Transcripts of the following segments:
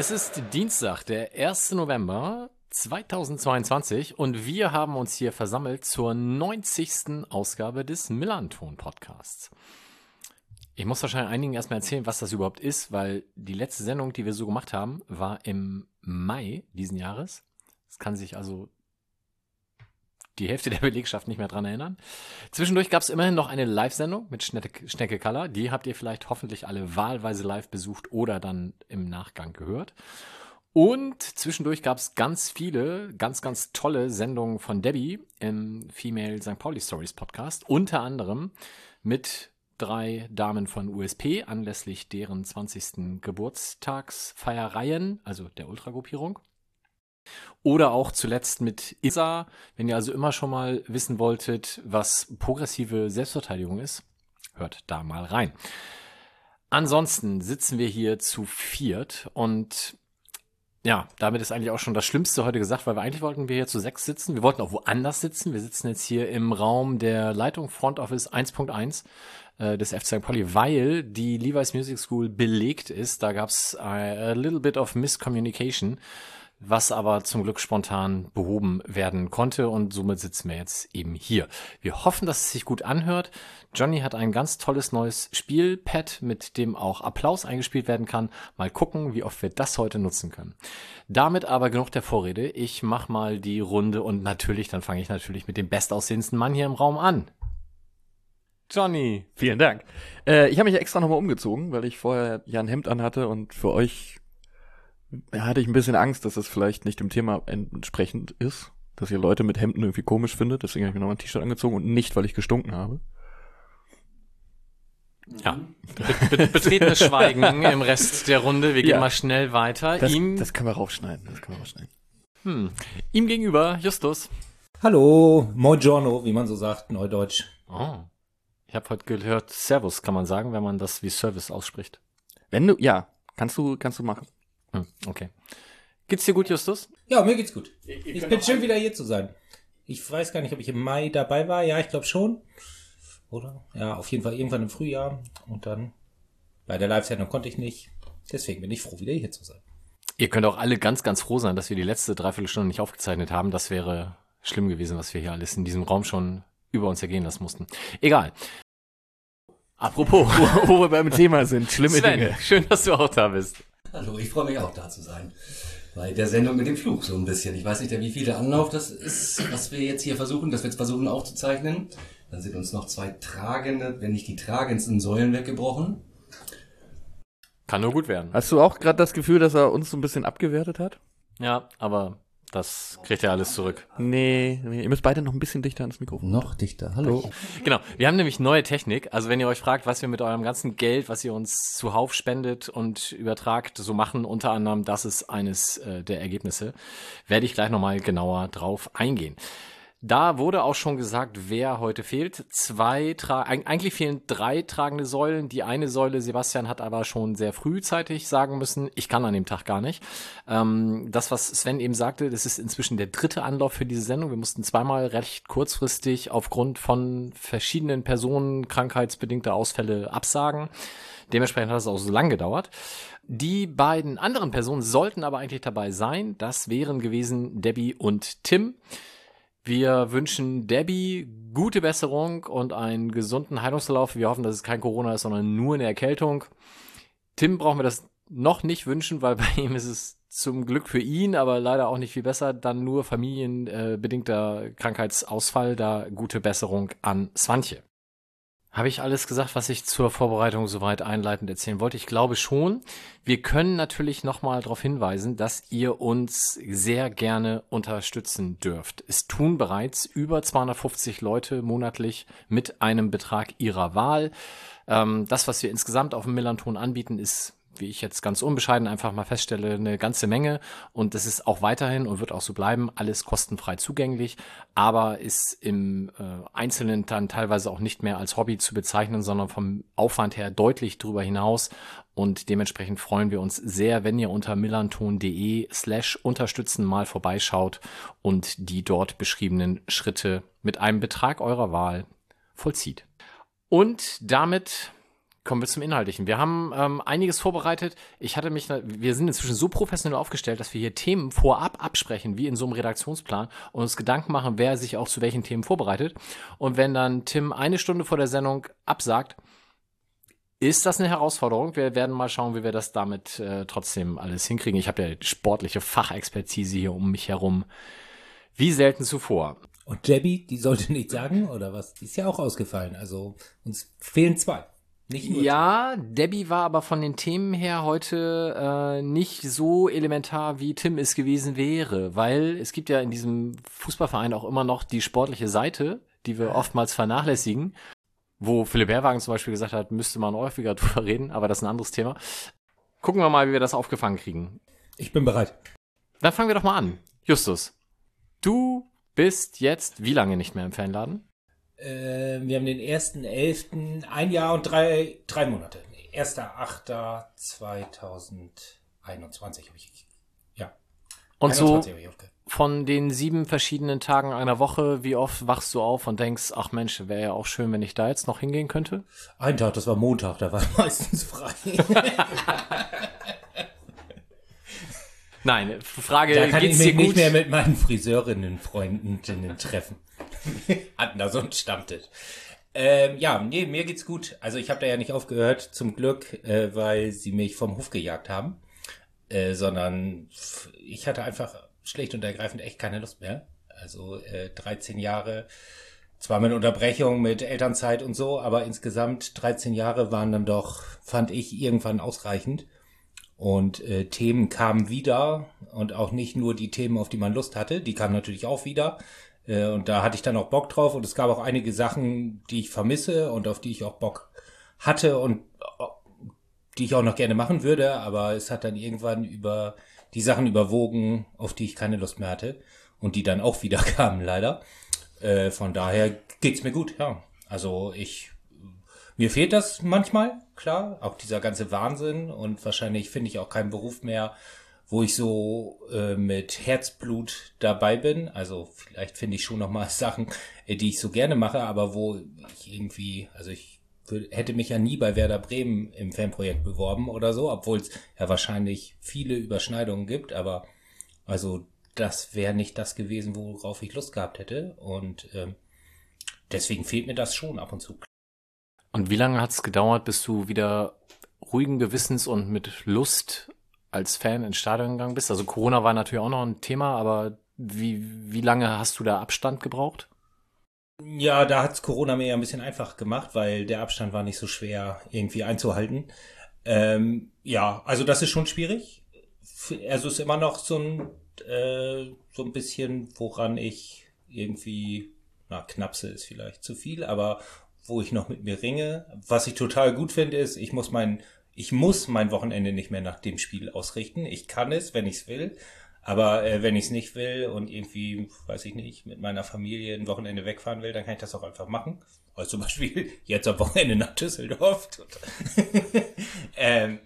es ist Dienstag, der 1. November 2022 und wir haben uns hier versammelt zur 90. Ausgabe des Millanton Podcasts. Ich muss wahrscheinlich einigen erstmal erzählen, was das überhaupt ist, weil die letzte Sendung, die wir so gemacht haben, war im Mai diesen Jahres. Es kann sich also die Hälfte der Belegschaft nicht mehr dran erinnern. Zwischendurch gab es immerhin noch eine Live-Sendung mit Schnecke, Schnecke Color. Die habt ihr vielleicht hoffentlich alle wahlweise live besucht oder dann im Nachgang gehört. Und zwischendurch gab es ganz viele, ganz, ganz tolle Sendungen von Debbie im Female St. Pauli Stories Podcast. Unter anderem mit drei Damen von USP anlässlich deren 20. Geburtstagsfeiereien, also der Ultragruppierung. Oder auch zuletzt mit ISA, wenn ihr also immer schon mal wissen wolltet, was progressive Selbstverteidigung ist, hört da mal rein. Ansonsten sitzen wir hier zu viert und ja, damit ist eigentlich auch schon das Schlimmste heute gesagt, weil wir eigentlich wollten wir hier zu sechs sitzen. Wir wollten auch woanders sitzen. Wir sitzen jetzt hier im Raum der Leitung Front Office 1.1 äh, des FC St. Pauli, weil die Levi's Music School belegt ist. Da gab's a, a little bit of miscommunication was aber zum Glück spontan behoben werden konnte und somit sitzen wir jetzt eben hier. Wir hoffen, dass es sich gut anhört. Johnny hat ein ganz tolles neues Spielpad, mit dem auch Applaus eingespielt werden kann. Mal gucken, wie oft wir das heute nutzen können. Damit aber genug der Vorrede. Ich mach mal die Runde und natürlich, dann fange ich natürlich mit dem bestaussehendsten Mann hier im Raum an. Johnny. Vielen Dank. Äh, ich habe mich extra nochmal umgezogen, weil ich vorher ja ein Hemd anhatte und für euch hatte ich ein bisschen Angst, dass es vielleicht nicht dem Thema entsprechend ist, dass ihr Leute mit Hemden irgendwie komisch findet. Deswegen habe ich mir nochmal ein T-Shirt angezogen und nicht, weil ich gestunken habe. Ja, be be betretenes Schweigen im Rest der Runde. Wir gehen ja. mal schnell weiter. Das, ihm, das können wir rausschneiden. Das können wir rausschneiden. Hm. Ihm gegenüber, Justus. Hallo, Mojono, wie man so sagt, Neudeutsch. Oh. Ich habe heute gehört, Servus kann man sagen, wenn man das wie Service ausspricht. Wenn du, ja, kannst du, kannst du machen. Hm, okay. Geht's dir gut, Justus? Ja, mir geht's gut. Ich, ich bin schön, wieder hier zu sein. Ich weiß gar nicht, ob ich im Mai dabei war. Ja, ich glaube schon. Oder? Ja, auf jeden Fall irgendwann im Frühjahr. Und dann bei der Live-Sendung konnte ich nicht. Deswegen bin ich froh, wieder hier zu sein. Ihr könnt auch alle ganz, ganz froh sein, dass wir die letzte Dreiviertelstunde nicht aufgezeichnet haben. Das wäre schlimm gewesen, was wir hier alles in diesem Raum schon über uns ergehen lassen mussten. Egal. Apropos, wo wir beim Thema sind, schlimme Sven, Dinge. Schön, dass du auch da bist. Hallo, ich freue mich auch da zu sein. Bei der Sendung mit dem Fluch so ein bisschen. Ich weiß nicht, wie viele Anlauf das ist, was wir jetzt hier versuchen, dass wir jetzt versuchen aufzuzeichnen. Dann sind uns noch zwei tragende, wenn nicht die tragendsten Säulen weggebrochen. Kann nur gut werden. Hast du auch gerade das Gefühl, dass er uns so ein bisschen abgewertet hat? Ja, aber das kriegt ihr alles zurück. Nee, nee, ihr müsst beide noch ein bisschen dichter ans Mikrofon. Noch dichter, hallo. Genau, wir haben nämlich neue Technik. Also wenn ihr euch fragt, was wir mit eurem ganzen Geld, was ihr uns zuhauf spendet und übertragt, so machen, unter anderem, das ist eines äh, der Ergebnisse, werde ich gleich nochmal genauer drauf eingehen. Da wurde auch schon gesagt, wer heute fehlt. Zwei, tra eigentlich fehlen drei tragende Säulen. Die eine Säule, Sebastian hat aber schon sehr frühzeitig sagen müssen, ich kann an dem Tag gar nicht. Ähm, das, was Sven eben sagte, das ist inzwischen der dritte Anlauf für diese Sendung. Wir mussten zweimal recht kurzfristig aufgrund von verschiedenen Personen krankheitsbedingter Ausfälle absagen. Dementsprechend hat es auch so lang gedauert. Die beiden anderen Personen sollten aber eigentlich dabei sein. Das wären gewesen Debbie und Tim. Wir wünschen Debbie gute Besserung und einen gesunden Heilungsverlauf. Wir hoffen, dass es kein Corona ist, sondern nur eine Erkältung. Tim brauchen wir das noch nicht wünschen, weil bei ihm ist es zum Glück für ihn, aber leider auch nicht viel besser, dann nur familienbedingter Krankheitsausfall. Da gute Besserung an Swantje. Habe ich alles gesagt, was ich zur Vorbereitung soweit einleitend erzählen wollte? Ich glaube schon. Wir können natürlich nochmal darauf hinweisen, dass ihr uns sehr gerne unterstützen dürft. Es tun bereits über 250 Leute monatlich mit einem Betrag ihrer Wahl. Ähm, das, was wir insgesamt auf dem Millanton anbieten, ist wie ich jetzt ganz unbescheiden einfach mal feststelle, eine ganze Menge. Und das ist auch weiterhin und wird auch so bleiben, alles kostenfrei zugänglich, aber ist im äh, Einzelnen dann teilweise auch nicht mehr als Hobby zu bezeichnen, sondern vom Aufwand her deutlich drüber hinaus. Und dementsprechend freuen wir uns sehr, wenn ihr unter millanton.de slash unterstützen mal vorbeischaut und die dort beschriebenen Schritte mit einem Betrag eurer Wahl vollzieht. Und damit kommen wir zum Inhaltlichen. Wir haben ähm, einiges vorbereitet. Ich hatte mich, wir sind inzwischen so professionell aufgestellt, dass wir hier Themen vorab absprechen, wie in so einem Redaktionsplan und uns Gedanken machen, wer sich auch zu welchen Themen vorbereitet. Und wenn dann Tim eine Stunde vor der Sendung absagt, ist das eine Herausforderung. Wir werden mal schauen, wie wir das damit äh, trotzdem alles hinkriegen. Ich habe ja sportliche Fachexpertise hier um mich herum. Wie selten zuvor. Und Debbie, die sollte nicht sagen, oder was? Die ist ja auch ausgefallen. Also uns fehlen zwei. Nicht nur ja, Debbie war aber von den Themen her heute äh, nicht so elementar, wie Tim es gewesen wäre, weil es gibt ja in diesem Fußballverein auch immer noch die sportliche Seite, die wir oftmals vernachlässigen, wo Philipp Herwagen zum Beispiel gesagt hat, müsste man häufiger drüber reden, aber das ist ein anderes Thema. Gucken wir mal, wie wir das aufgefangen kriegen. Ich bin bereit. Dann fangen wir doch mal an. Justus, du bist jetzt wie lange nicht mehr im Fanladen? Äh, wir haben den 1.11. ein Jahr und drei, drei Monate. 1.8.2021 habe ich. Ja. Und so von den sieben verschiedenen Tagen einer Woche, wie oft wachst du auf und denkst, ach Mensch, wäre ja auch schön, wenn ich da jetzt noch hingehen könnte? Ein Tag, das war Montag, da war meistens frei. Nein, Frage, da kann geht's ich mich dir gut? nicht mehr mit meinen Friseurinnen-Freunden treffen. Hatten da so ein Stammtisch. Ähm, ja, nee, mir geht's gut. Also ich habe da ja nicht aufgehört, zum Glück, äh, weil sie mich vom Hof gejagt haben. Äh, sondern ich hatte einfach schlicht und ergreifend echt keine Lust mehr. Also äh, 13 Jahre, zwar mit Unterbrechung, mit Elternzeit und so, aber insgesamt 13 Jahre waren dann doch, fand ich, irgendwann ausreichend. Und äh, Themen kamen wieder und auch nicht nur die Themen, auf die man Lust hatte, die kamen natürlich auch wieder. Äh, und da hatte ich dann auch Bock drauf und es gab auch einige Sachen, die ich vermisse und auf die ich auch Bock hatte und äh, die ich auch noch gerne machen würde, aber es hat dann irgendwann über die Sachen überwogen, auf die ich keine Lust mehr hatte und die dann auch wieder kamen, leider. Äh, von daher geht's mir gut, ja. Also ich, mir fehlt das manchmal, klar, auch dieser ganze Wahnsinn und wahrscheinlich finde ich auch keinen Beruf mehr, wo ich so äh, mit Herzblut dabei bin. Also vielleicht finde ich schon noch mal Sachen, äh, die ich so gerne mache, aber wo ich irgendwie, also ich hätte mich ja nie bei Werder Bremen im Fanprojekt beworben oder so, obwohl es ja wahrscheinlich viele Überschneidungen gibt, aber also das wäre nicht das gewesen, worauf ich Lust gehabt hätte und ähm, deswegen fehlt mir das schon ab und zu. Und wie lange hat es gedauert, bis du wieder ruhigen Gewissens und mit Lust als Fan ins Stadion gegangen bist? Also Corona war natürlich auch noch ein Thema, aber wie, wie lange hast du da Abstand gebraucht? Ja, da hat's Corona mir ja ein bisschen einfach gemacht, weil der Abstand war nicht so schwer irgendwie einzuhalten. Ähm, ja, also das ist schon schwierig. Also ist immer noch so ein, äh, so ein bisschen, woran ich irgendwie, na, knapse ist vielleicht zu viel, aber wo ich noch mit mir ringe. Was ich total gut finde, ist, ich muss mein ich muss mein Wochenende nicht mehr nach dem Spiel ausrichten. Ich kann es, wenn ich es will. Aber äh, wenn ich es nicht will und irgendwie, weiß ich nicht, mit meiner Familie ein Wochenende wegfahren will, dann kann ich das auch einfach machen. Also zum Beispiel jetzt am Wochenende nach Düsseldorf. ähm,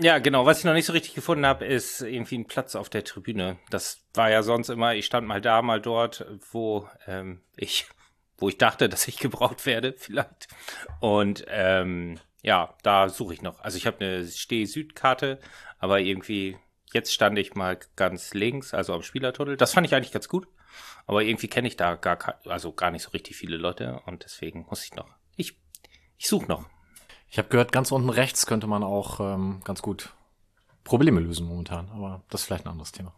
ja, genau. Was ich noch nicht so richtig gefunden habe, ist irgendwie ein Platz auf der Tribüne. Das war ja sonst immer, ich stand mal da, mal dort, wo ähm, ich, wo ich dachte, dass ich gebraucht werde, vielleicht. Und ähm, ja, da suche ich noch. Also ich habe eine Steh-Süd-Karte, aber irgendwie, jetzt stand ich mal ganz links, also am Spielertunnel. Das fand ich eigentlich ganz gut. Aber irgendwie kenne ich da gar, also gar nicht so richtig viele Leute und deswegen muss ich noch. Ich, ich suche noch. Ich habe gehört, ganz unten rechts könnte man auch ähm, ganz gut Probleme lösen momentan, aber das ist vielleicht ein anderes Thema.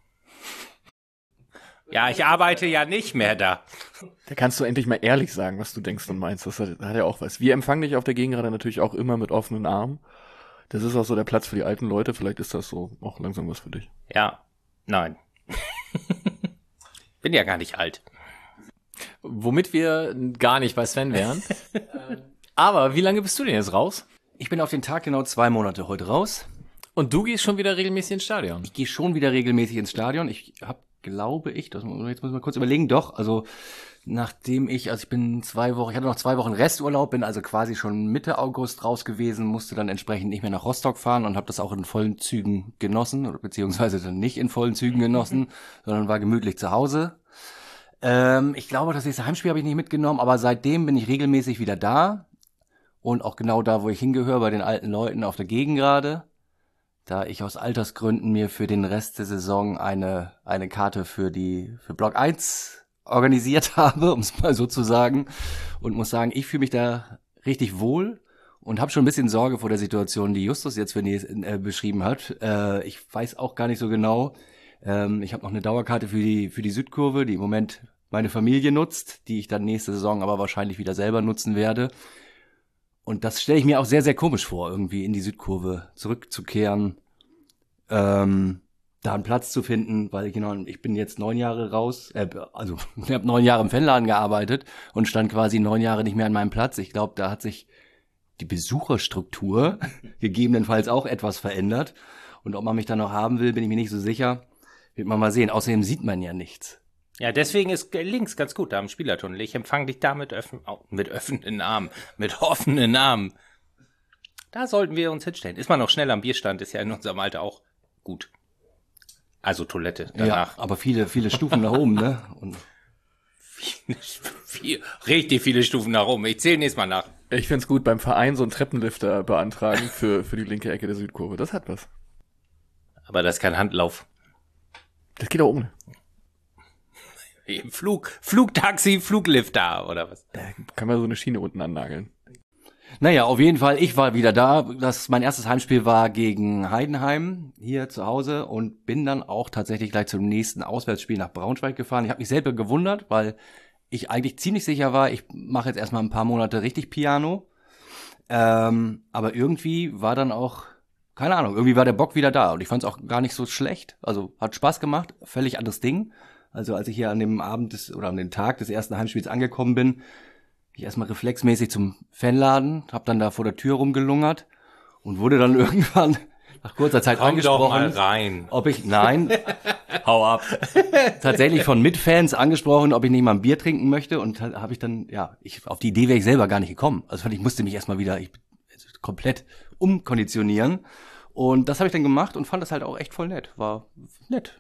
Ja, ich arbeite ja nicht mehr da. Da kannst du endlich mal ehrlich sagen, was du denkst und meinst. Das hat, hat ja auch was. Wir empfangen dich auf der Gegengrade natürlich auch immer mit offenen Armen. Das ist auch so der Platz für die alten Leute. Vielleicht ist das so auch langsam was für dich. Ja, nein. Bin ja gar nicht alt. Womit wir gar nicht bei Sven wären. Aber wie lange bist du denn jetzt raus? Ich bin auf den Tag genau zwei Monate heute raus. Und du gehst schon wieder regelmäßig ins Stadion. Ich gehe schon wieder regelmäßig ins Stadion. Ich habe, glaube ich, das, jetzt muss ich mal kurz überlegen, doch, also nachdem ich, also ich bin zwei Wochen, ich hatte noch zwei Wochen Resturlaub, bin also quasi schon Mitte August raus gewesen, musste dann entsprechend nicht mehr nach Rostock fahren und habe das auch in vollen Zügen genossen, oder beziehungsweise dann nicht in vollen Zügen genossen, sondern war gemütlich zu Hause. Ähm, ich glaube, das nächste Heimspiel habe ich nicht mitgenommen, aber seitdem bin ich regelmäßig wieder da und auch genau da, wo ich hingehöre, bei den alten Leuten auf der Gegend gerade da ich aus Altersgründen mir für den Rest der Saison eine, eine Karte für die, für Block 1 organisiert habe, um es mal so zu sagen. Und muss sagen, ich fühle mich da richtig wohl und habe schon ein bisschen Sorge vor der Situation, die Justus jetzt für äh, beschrieben hat. Äh, ich weiß auch gar nicht so genau. Ähm, ich habe noch eine Dauerkarte für die, für die Südkurve, die im Moment meine Familie nutzt, die ich dann nächste Saison aber wahrscheinlich wieder selber nutzen werde. Und das stelle ich mir auch sehr, sehr komisch vor, irgendwie in die Südkurve zurückzukehren, ähm, da einen Platz zu finden, weil genau, ich bin jetzt neun Jahre raus, äh, also ich habe neun Jahre im Fanladen gearbeitet und stand quasi neun Jahre nicht mehr an meinem Platz. Ich glaube, da hat sich die Besucherstruktur gegebenenfalls auch etwas verändert. Und ob man mich da noch haben will, bin ich mir nicht so sicher. Wird man mal sehen. Außerdem sieht man ja nichts. Ja, deswegen ist links ganz gut da am Spielertunnel. Ich empfange dich da mit, öffn oh, mit offenen Armen, mit offenen Armen. Da sollten wir uns hinstellen. Ist man noch schnell am Bierstand, ist ja in unserem Alter auch gut. Also Toilette danach. Ja, aber viele, viele Stufen nach oben, ne? Und viele, richtig viele Stufen nach oben. Ich zähle nächstes Mal nach. Ich find's gut, beim Verein so einen Treppenlifter beantragen für, für die linke Ecke der Südkurve. Das hat was. Aber das ist kein Handlauf. Das geht auch ohne. Flug, Flugtaxi, Fluglifter oder was? Da kann man so eine Schiene unten annageln. Naja, auf jeden Fall, ich war wieder da. Das, mein erstes Heimspiel war gegen Heidenheim hier zu Hause und bin dann auch tatsächlich gleich zum nächsten Auswärtsspiel nach Braunschweig gefahren. Ich habe mich selber gewundert, weil ich eigentlich ziemlich sicher war, ich mache jetzt erstmal ein paar Monate richtig Piano. Ähm, aber irgendwie war dann auch, keine Ahnung, irgendwie war der Bock wieder da und ich fand es auch gar nicht so schlecht. Also hat Spaß gemacht, völlig anderes Ding. Also als ich hier an dem Abend des, oder an dem Tag des ersten Heimspiels angekommen bin, bin ich erstmal reflexmäßig zum Fanladen, hab dann da vor der Tür rumgelungert und wurde dann irgendwann nach kurzer Zeit Komm angesprochen, doch mal rein. ob ich nein, hau ab, tatsächlich von Mitfans angesprochen, ob ich nicht mal ein Bier trinken möchte und habe ich dann ja, ich auf die Idee wäre ich selber gar nicht gekommen. Also ich musste mich erstmal wieder ich, komplett umkonditionieren und das habe ich dann gemacht und fand das halt auch echt voll nett, war nett,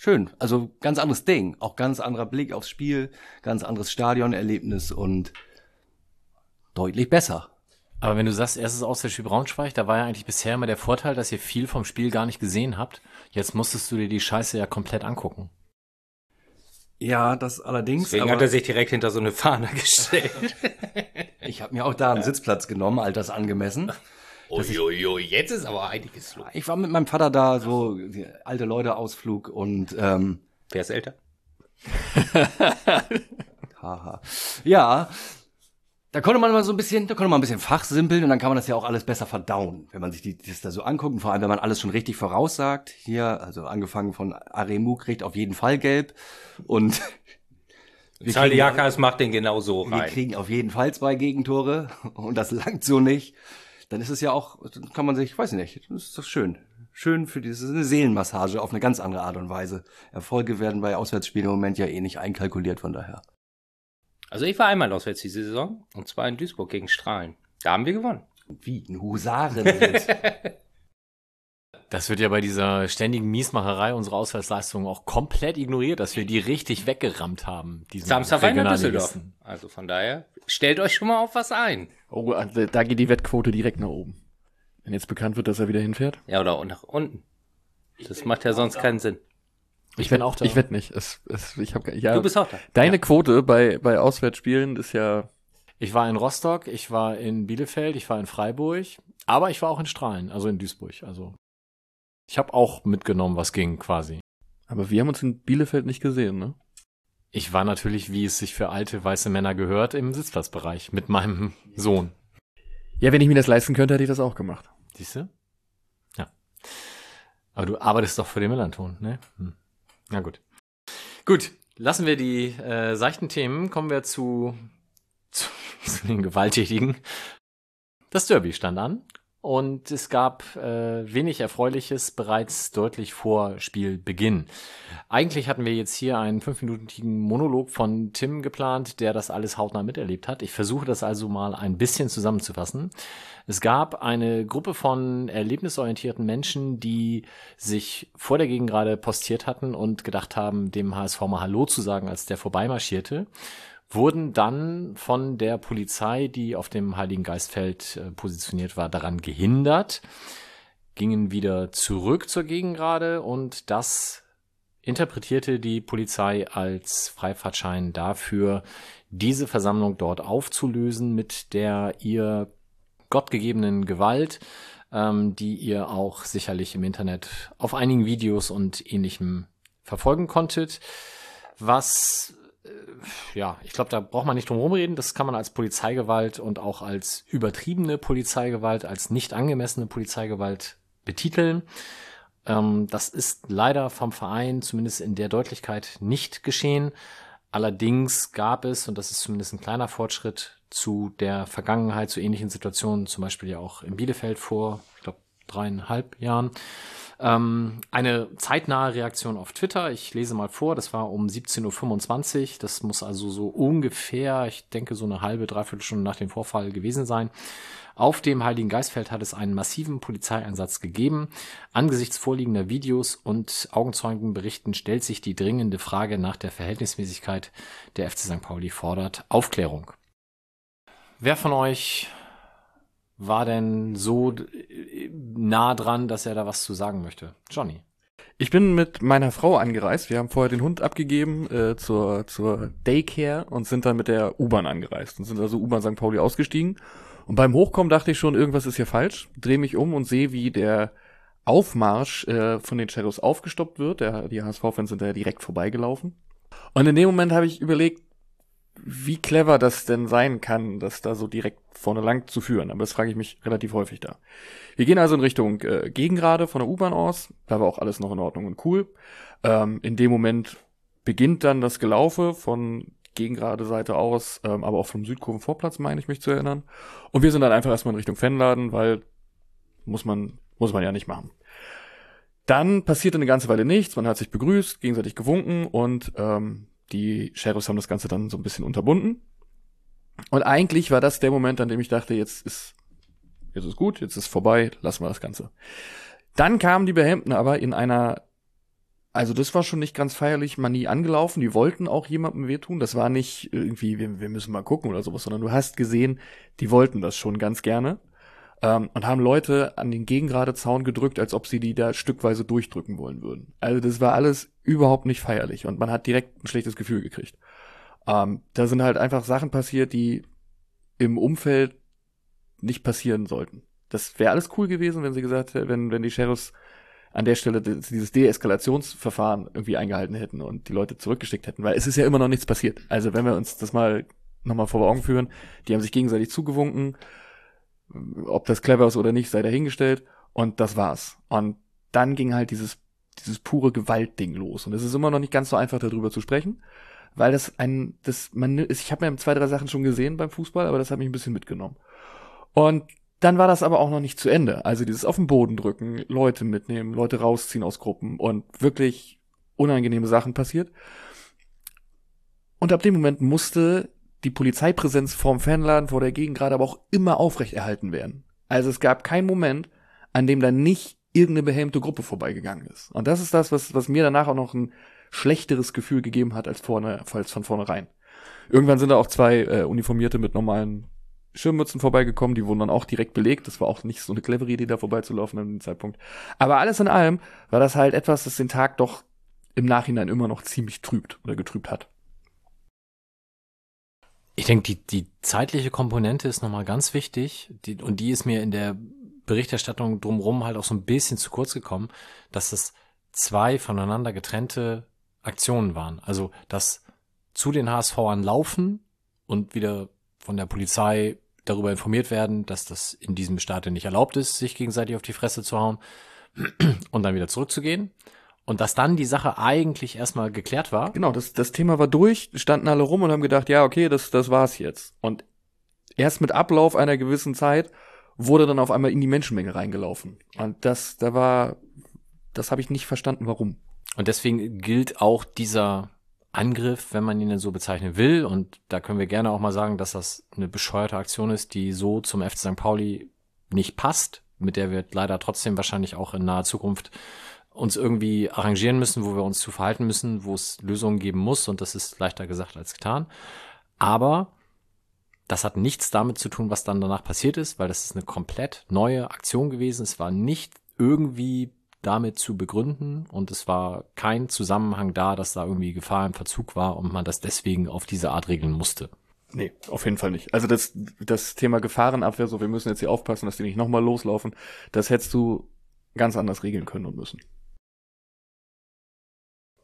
schön. Also ganz anderes Ding. Auch ganz anderer Blick aufs Spiel, ganz anderes Stadionerlebnis und deutlich besser. Aber wenn du sagst, erstes Auswärtsspiel Braunschweig, da war ja eigentlich bisher immer der Vorteil, dass ihr viel vom Spiel gar nicht gesehen habt. Jetzt musstest du dir die Scheiße ja komplett angucken. Ja, das allerdings. Deswegen hat er sich direkt hinter so eine Fahne gestellt. ich habe mir auch da einen Sitzplatz genommen, altersangemessen. Uiuiui, jetzt ist aber einiges los. Ich war mit meinem Vater da, so alte Leute Ausflug und ähm, wer ist älter? Haha. ja, da konnte man mal so ein bisschen, da konnte man ein bisschen fachsimpeln und dann kann man das ja auch alles besser verdauen, wenn man sich die, das da so anguckt und vor allem, wenn man alles schon richtig voraussagt. Hier, also angefangen von Aremu kriegt auf jeden Fall gelb und Zaliakas macht den genau so rein. Wir kriegen auf jeden Fall zwei Gegentore und das langt so nicht dann ist es ja auch, kann man sich, weiß nicht, das ist doch schön. Schön für diese eine Seelenmassage auf eine ganz andere Art und Weise. Erfolge werden bei Auswärtsspielen im Moment ja eh nicht einkalkuliert, von daher. Also ich war einmal auswärts diese Saison, und zwar in Duisburg gegen Strahlen. Da haben wir gewonnen. Wie? Ein Husaren. Das wird ja bei dieser ständigen Miesmacherei unserer Auswärtsleistungen auch komplett ignoriert, dass wir die richtig weggerammt haben. Samstag war in Düsseldorf. Also von daher, stellt euch schon mal auf was ein. Oh, also da geht die Wettquote direkt nach oben. Wenn jetzt bekannt wird, dass er wieder hinfährt? Ja, oder nach unten. Das macht ja sonst keinen Sinn. Ich bin auch da. Ich wette nicht. Es, es, ich hab, ja, du bist auch da. Deine ja. Quote bei, bei Auswärtsspielen ist ja. Ich war in Rostock, ich war in Bielefeld, ich war in Freiburg, aber ich war auch in Strahlen, also in Duisburg. Also ich habe auch mitgenommen, was ging quasi. Aber wir haben uns in Bielefeld nicht gesehen, ne? Ich war natürlich, wie es sich für alte weiße Männer gehört, im Sitzplatzbereich mit meinem Sohn. Ja, wenn ich mir das leisten könnte, hätte ich das auch gemacht. Siehst du? Ja. Aber du arbeitest doch für den Millanton, ne? Hm. Na gut. Gut, lassen wir die äh, seichten Themen, kommen wir zu, zu, zu den gewalttätigen. Das Derby stand an. Und es gab äh, wenig Erfreuliches bereits deutlich vor Spielbeginn. Eigentlich hatten wir jetzt hier einen fünfminütigen Monolog von Tim geplant, der das alles hautnah miterlebt hat. Ich versuche das also mal ein bisschen zusammenzufassen. Es gab eine Gruppe von erlebnisorientierten Menschen, die sich vor der Gegend gerade postiert hatten und gedacht haben, dem HSV mal Hallo zu sagen, als der vorbeimarschierte wurden dann von der Polizei, die auf dem Heiligen Geistfeld äh, positioniert war, daran gehindert, gingen wieder zurück zur Gegengrade und das interpretierte die Polizei als Freifahrtschein dafür, diese Versammlung dort aufzulösen mit der ihr gottgegebenen Gewalt, ähm, die ihr auch sicherlich im Internet auf einigen Videos und ähnlichem verfolgen konntet. Was ja, ich glaube, da braucht man nicht drum rumreden. Das kann man als Polizeigewalt und auch als übertriebene Polizeigewalt, als nicht angemessene Polizeigewalt betiteln. Ähm, das ist leider vom Verein zumindest in der Deutlichkeit nicht geschehen. Allerdings gab es, und das ist zumindest ein kleiner Fortschritt zu der Vergangenheit, zu ähnlichen Situationen, zum Beispiel ja auch in Bielefeld vor, ich glaube, dreieinhalb Jahren, ähm, eine zeitnahe Reaktion auf Twitter. Ich lese mal vor, das war um 17.25 Uhr. Das muss also so ungefähr, ich denke, so eine halbe, dreiviertel Stunde nach dem Vorfall gewesen sein. Auf dem Heiligen Geistfeld hat es einen massiven Polizeieinsatz gegeben. Angesichts vorliegender Videos und Augenzeugenberichten stellt sich die dringende Frage nach der Verhältnismäßigkeit der FC St. Pauli fordert Aufklärung. Wer von euch war denn so nah dran, dass er da was zu sagen möchte? Johnny. Ich bin mit meiner Frau angereist. Wir haben vorher den Hund abgegeben äh, zur, zur Daycare und sind dann mit der U-Bahn angereist und sind also U-Bahn St. Pauli ausgestiegen. Und beim Hochkommen dachte ich schon, irgendwas ist hier falsch. Drehe mich um und sehe, wie der Aufmarsch äh, von den Shadows aufgestoppt wird. Der, die HSV-Fans sind da direkt vorbeigelaufen. Und in dem Moment habe ich überlegt, wie clever das denn sein kann, das da so direkt vorne lang zu führen. Aber das frage ich mich relativ häufig da. Wir gehen also in Richtung äh, Gegengrade von der U-Bahn aus. Da war auch alles noch in Ordnung und cool. Ähm, in dem Moment beginnt dann das Gelaufe von Gegengrade Seite aus, ähm, aber auch vom Südkurvenvorplatz, meine ich mich zu erinnern. Und wir sind dann einfach erstmal in Richtung Fanladen, weil muss man, muss man ja nicht machen. Dann passierte eine ganze Weile nichts, man hat sich begrüßt, gegenseitig gewunken und ähm, die Sheriffs haben das Ganze dann so ein bisschen unterbunden. Und eigentlich war das der Moment, an dem ich dachte, jetzt ist, jetzt ist gut, jetzt ist vorbei, lassen wir das Ganze. Dann kamen die Behemden aber in einer, also das war schon nicht ganz feierlich, man nie angelaufen, die wollten auch jemandem wehtun, das war nicht irgendwie, wir, wir müssen mal gucken oder sowas, sondern du hast gesehen, die wollten das schon ganz gerne ähm, und haben Leute an den gegengrade Zaun gedrückt, als ob sie die da stückweise durchdrücken wollen würden. Also das war alles überhaupt nicht feierlich und man hat direkt ein schlechtes Gefühl gekriegt. Ähm, da sind halt einfach Sachen passiert, die im Umfeld nicht passieren sollten. Das wäre alles cool gewesen, wenn sie gesagt hätten, wenn, wenn die Sheriffs an der Stelle dieses Deeskalationsverfahren irgendwie eingehalten hätten und die Leute zurückgeschickt hätten, weil es ist ja immer noch nichts passiert. Also wenn wir uns das mal nochmal vor Augen führen, die haben sich gegenseitig zugewunken, ob das clever ist oder nicht, sei dahingestellt. Und das war's. Und dann ging halt dieses, dieses pure Gewaltding los. Und es ist immer noch nicht ganz so einfach, darüber zu sprechen, weil das ein, das, man, ich habe mir zwei, drei Sachen schon gesehen beim Fußball, aber das hat mich ein bisschen mitgenommen. Und dann war das aber auch noch nicht zu Ende. Also dieses auf den Boden drücken, Leute mitnehmen, Leute rausziehen aus Gruppen und wirklich unangenehme Sachen passiert. Und ab dem Moment musste die Polizeipräsenz vorm Fanladen, vor der Gegend gerade aber auch immer aufrechterhalten werden. Also es gab keinen Moment, an dem da nicht irgendeine behelmte Gruppe vorbeigegangen ist. Und das ist das, was, was mir danach auch noch ein schlechteres Gefühl gegeben hat als vorne, als von vornherein. Irgendwann sind da auch zwei äh, Uniformierte mit normalen Schirmmützen vorbeigekommen, die wurden dann auch direkt belegt. Das war auch nicht so eine clevere Idee, da vorbeizulaufen an dem Zeitpunkt. Aber alles in allem war das halt etwas, das den Tag doch im Nachhinein immer noch ziemlich trübt oder getrübt hat. Ich denke, die, die zeitliche Komponente ist nochmal ganz wichtig die, und die ist mir in der Berichterstattung drumherum halt auch so ein bisschen zu kurz gekommen, dass es zwei voneinander getrennte Aktionen waren. Also, dass zu den HSVern laufen und wieder von der Polizei darüber informiert werden, dass das in diesem Staat nicht erlaubt ist, sich gegenseitig auf die Fresse zu hauen und dann wieder zurückzugehen. Und dass dann die Sache eigentlich erstmal geklärt war. Genau, das, das Thema war durch, standen alle rum und haben gedacht, ja, okay, das, das war's jetzt. Und erst mit Ablauf einer gewissen Zeit wurde dann auf einmal in die Menschenmenge reingelaufen. Und das, da war, das habe ich nicht verstanden, warum. Und deswegen gilt auch dieser Angriff, wenn man ihn denn so bezeichnen will. Und da können wir gerne auch mal sagen, dass das eine bescheuerte Aktion ist, die so zum FC St. Pauli nicht passt, mit der wir leider trotzdem wahrscheinlich auch in naher Zukunft uns irgendwie arrangieren müssen, wo wir uns zu verhalten müssen, wo es Lösungen geben muss. Und das ist leichter gesagt als getan. Aber das hat nichts damit zu tun, was dann danach passiert ist, weil das ist eine komplett neue Aktion gewesen. Es war nicht irgendwie damit zu begründen und es war kein Zusammenhang da, dass da irgendwie Gefahr im Verzug war und man das deswegen auf diese Art regeln musste. Nee, auf jeden Fall nicht. Also das, das Thema Gefahrenabwehr, so wir müssen jetzt hier aufpassen, dass die nicht nochmal loslaufen, das hättest du ganz anders regeln können und müssen.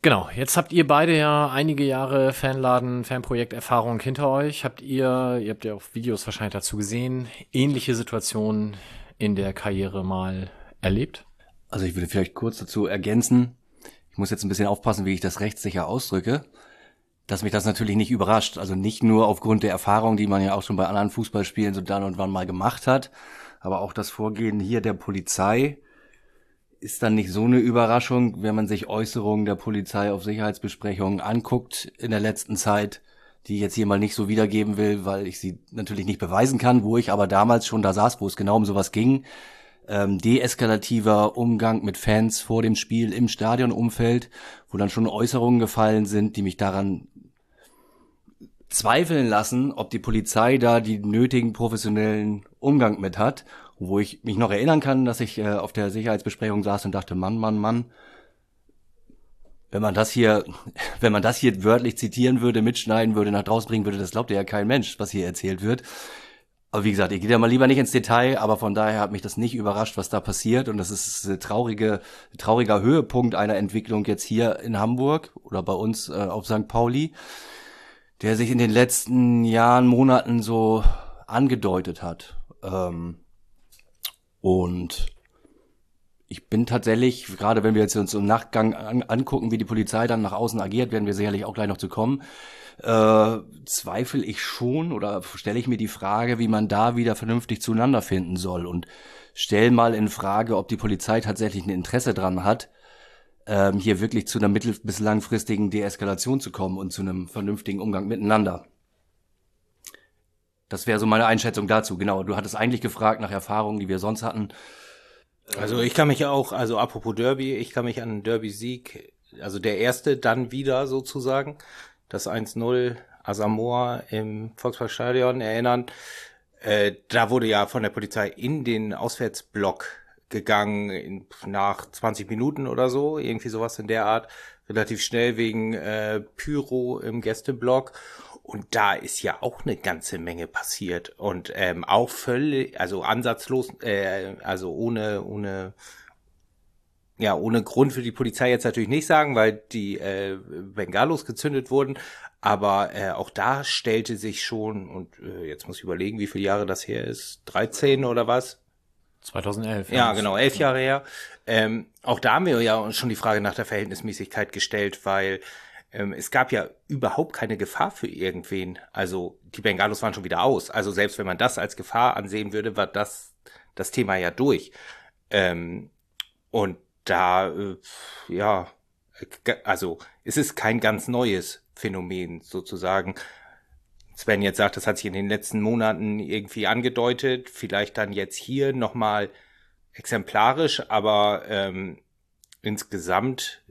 Genau, jetzt habt ihr beide ja einige Jahre Fanladen, Fanprojekt-Erfahrung hinter euch. Habt ihr, ihr habt ja auch Videos wahrscheinlich dazu gesehen, ähnliche Situationen in der Karriere mal erlebt? Also ich würde vielleicht kurz dazu ergänzen, ich muss jetzt ein bisschen aufpassen, wie ich das rechtssicher ausdrücke, dass mich das natürlich nicht überrascht. Also nicht nur aufgrund der Erfahrung, die man ja auch schon bei anderen Fußballspielen so dann und wann mal gemacht hat, aber auch das Vorgehen hier der Polizei ist dann nicht so eine Überraschung, wenn man sich Äußerungen der Polizei auf Sicherheitsbesprechungen anguckt in der letzten Zeit, die ich jetzt hier mal nicht so wiedergeben will, weil ich sie natürlich nicht beweisen kann, wo ich aber damals schon da saß, wo es genau um sowas ging ähm, deeskalativer Umgang mit Fans vor dem Spiel im Stadionumfeld, wo dann schon Äußerungen gefallen sind, die mich daran zweifeln lassen, ob die Polizei da die nötigen professionellen Umgang mit hat. Wo ich mich noch erinnern kann, dass ich äh, auf der Sicherheitsbesprechung saß und dachte, Mann, Mann, Mann, wenn man das hier, wenn man das hier wörtlich zitieren würde, mitschneiden würde, nach draußen bringen würde, das glaubt ja kein Mensch, was hier erzählt wird. Aber wie gesagt, ich gehe da mal lieber nicht ins Detail, aber von daher hat mich das nicht überrascht, was da passiert. Und das ist ein traurige, trauriger Höhepunkt einer Entwicklung jetzt hier in Hamburg oder bei uns äh, auf St. Pauli, der sich in den letzten Jahren, Monaten so angedeutet hat. Ähm, und ich bin tatsächlich, gerade wenn wir jetzt uns im Nachgang an, angucken, wie die Polizei dann nach außen agiert, werden wir sicherlich auch gleich noch zu kommen äh, zweifle ich schon oder stelle ich mir die Frage, wie man da wieder vernünftig zueinander finden soll und stell mal in Frage, ob die Polizei tatsächlich ein Interesse dran hat, ähm, hier wirklich zu einer mittel- bis langfristigen Deeskalation zu kommen und zu einem vernünftigen Umgang miteinander. Das wäre so meine Einschätzung dazu. Genau, du hattest eigentlich gefragt nach Erfahrungen, die wir sonst hatten. Also ich kann mich auch, also apropos Derby, ich kann mich an einen Derby-Sieg, also der erste dann wieder sozusagen, das 1-0 Asamoah im Volksparkstadion erinnern. Äh, da wurde ja von der Polizei in den Auswärtsblock gegangen in, nach 20 Minuten oder so, irgendwie sowas in der Art, relativ schnell wegen äh, Pyro im Gästeblock. Und da ist ja auch eine ganze Menge passiert und ähm, auch völlig, also ansatzlos, äh, also ohne ohne ja, ohne Grund für die Polizei jetzt natürlich nicht sagen, weil die äh, Bengalos gezündet wurden. Aber äh, auch da stellte sich schon, und äh, jetzt muss ich überlegen, wie viele Jahre das her ist, 13 oder was? 2011. Ja, genau, elf Jahre her. Ähm, auch da haben wir ja schon die Frage nach der Verhältnismäßigkeit gestellt, weil ähm, es gab ja überhaupt keine Gefahr für irgendwen. Also die Bengalos waren schon wieder aus. Also selbst wenn man das als Gefahr ansehen würde, war das das Thema ja durch. Ähm, und da, äh, ja, also es ist kein ganz neues Phänomen sozusagen. Sven jetzt sagt, das hat sich in den letzten Monaten irgendwie angedeutet, vielleicht dann jetzt hier nochmal exemplarisch, aber ähm, insgesamt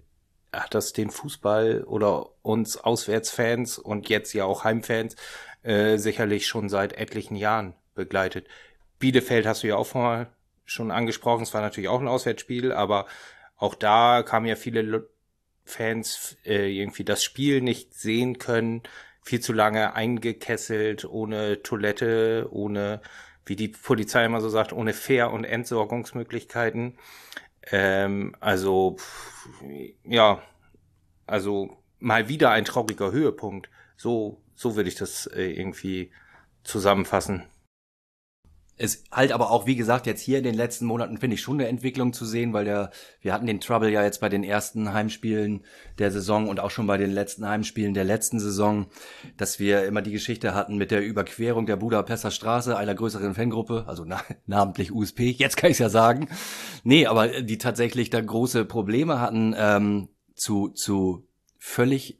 hat das den Fußball oder uns Auswärtsfans und jetzt ja auch Heimfans äh, sicherlich schon seit etlichen Jahren begleitet. Bielefeld hast du ja auch mal schon angesprochen, es war natürlich auch ein Auswärtsspiel, aber auch da kamen ja viele Fans äh, irgendwie das Spiel nicht sehen können, viel zu lange eingekesselt, ohne Toilette, ohne, wie die Polizei immer so sagt, ohne Fair- und Entsorgungsmöglichkeiten. Ähm, also, ja, also mal wieder ein trauriger Höhepunkt. So, so würde ich das äh, irgendwie zusammenfassen. Ist halt aber auch, wie gesagt, jetzt hier in den letzten Monaten finde ich schon eine Entwicklung zu sehen, weil der, wir hatten den Trouble ja jetzt bei den ersten Heimspielen der Saison und auch schon bei den letzten Heimspielen der letzten Saison, dass wir immer die Geschichte hatten mit der Überquerung der Budapester Straße einer größeren Fangruppe, also na, namentlich USP, jetzt kann ich ja sagen. Nee, aber die tatsächlich da große Probleme hatten, ähm, zu, zu völlig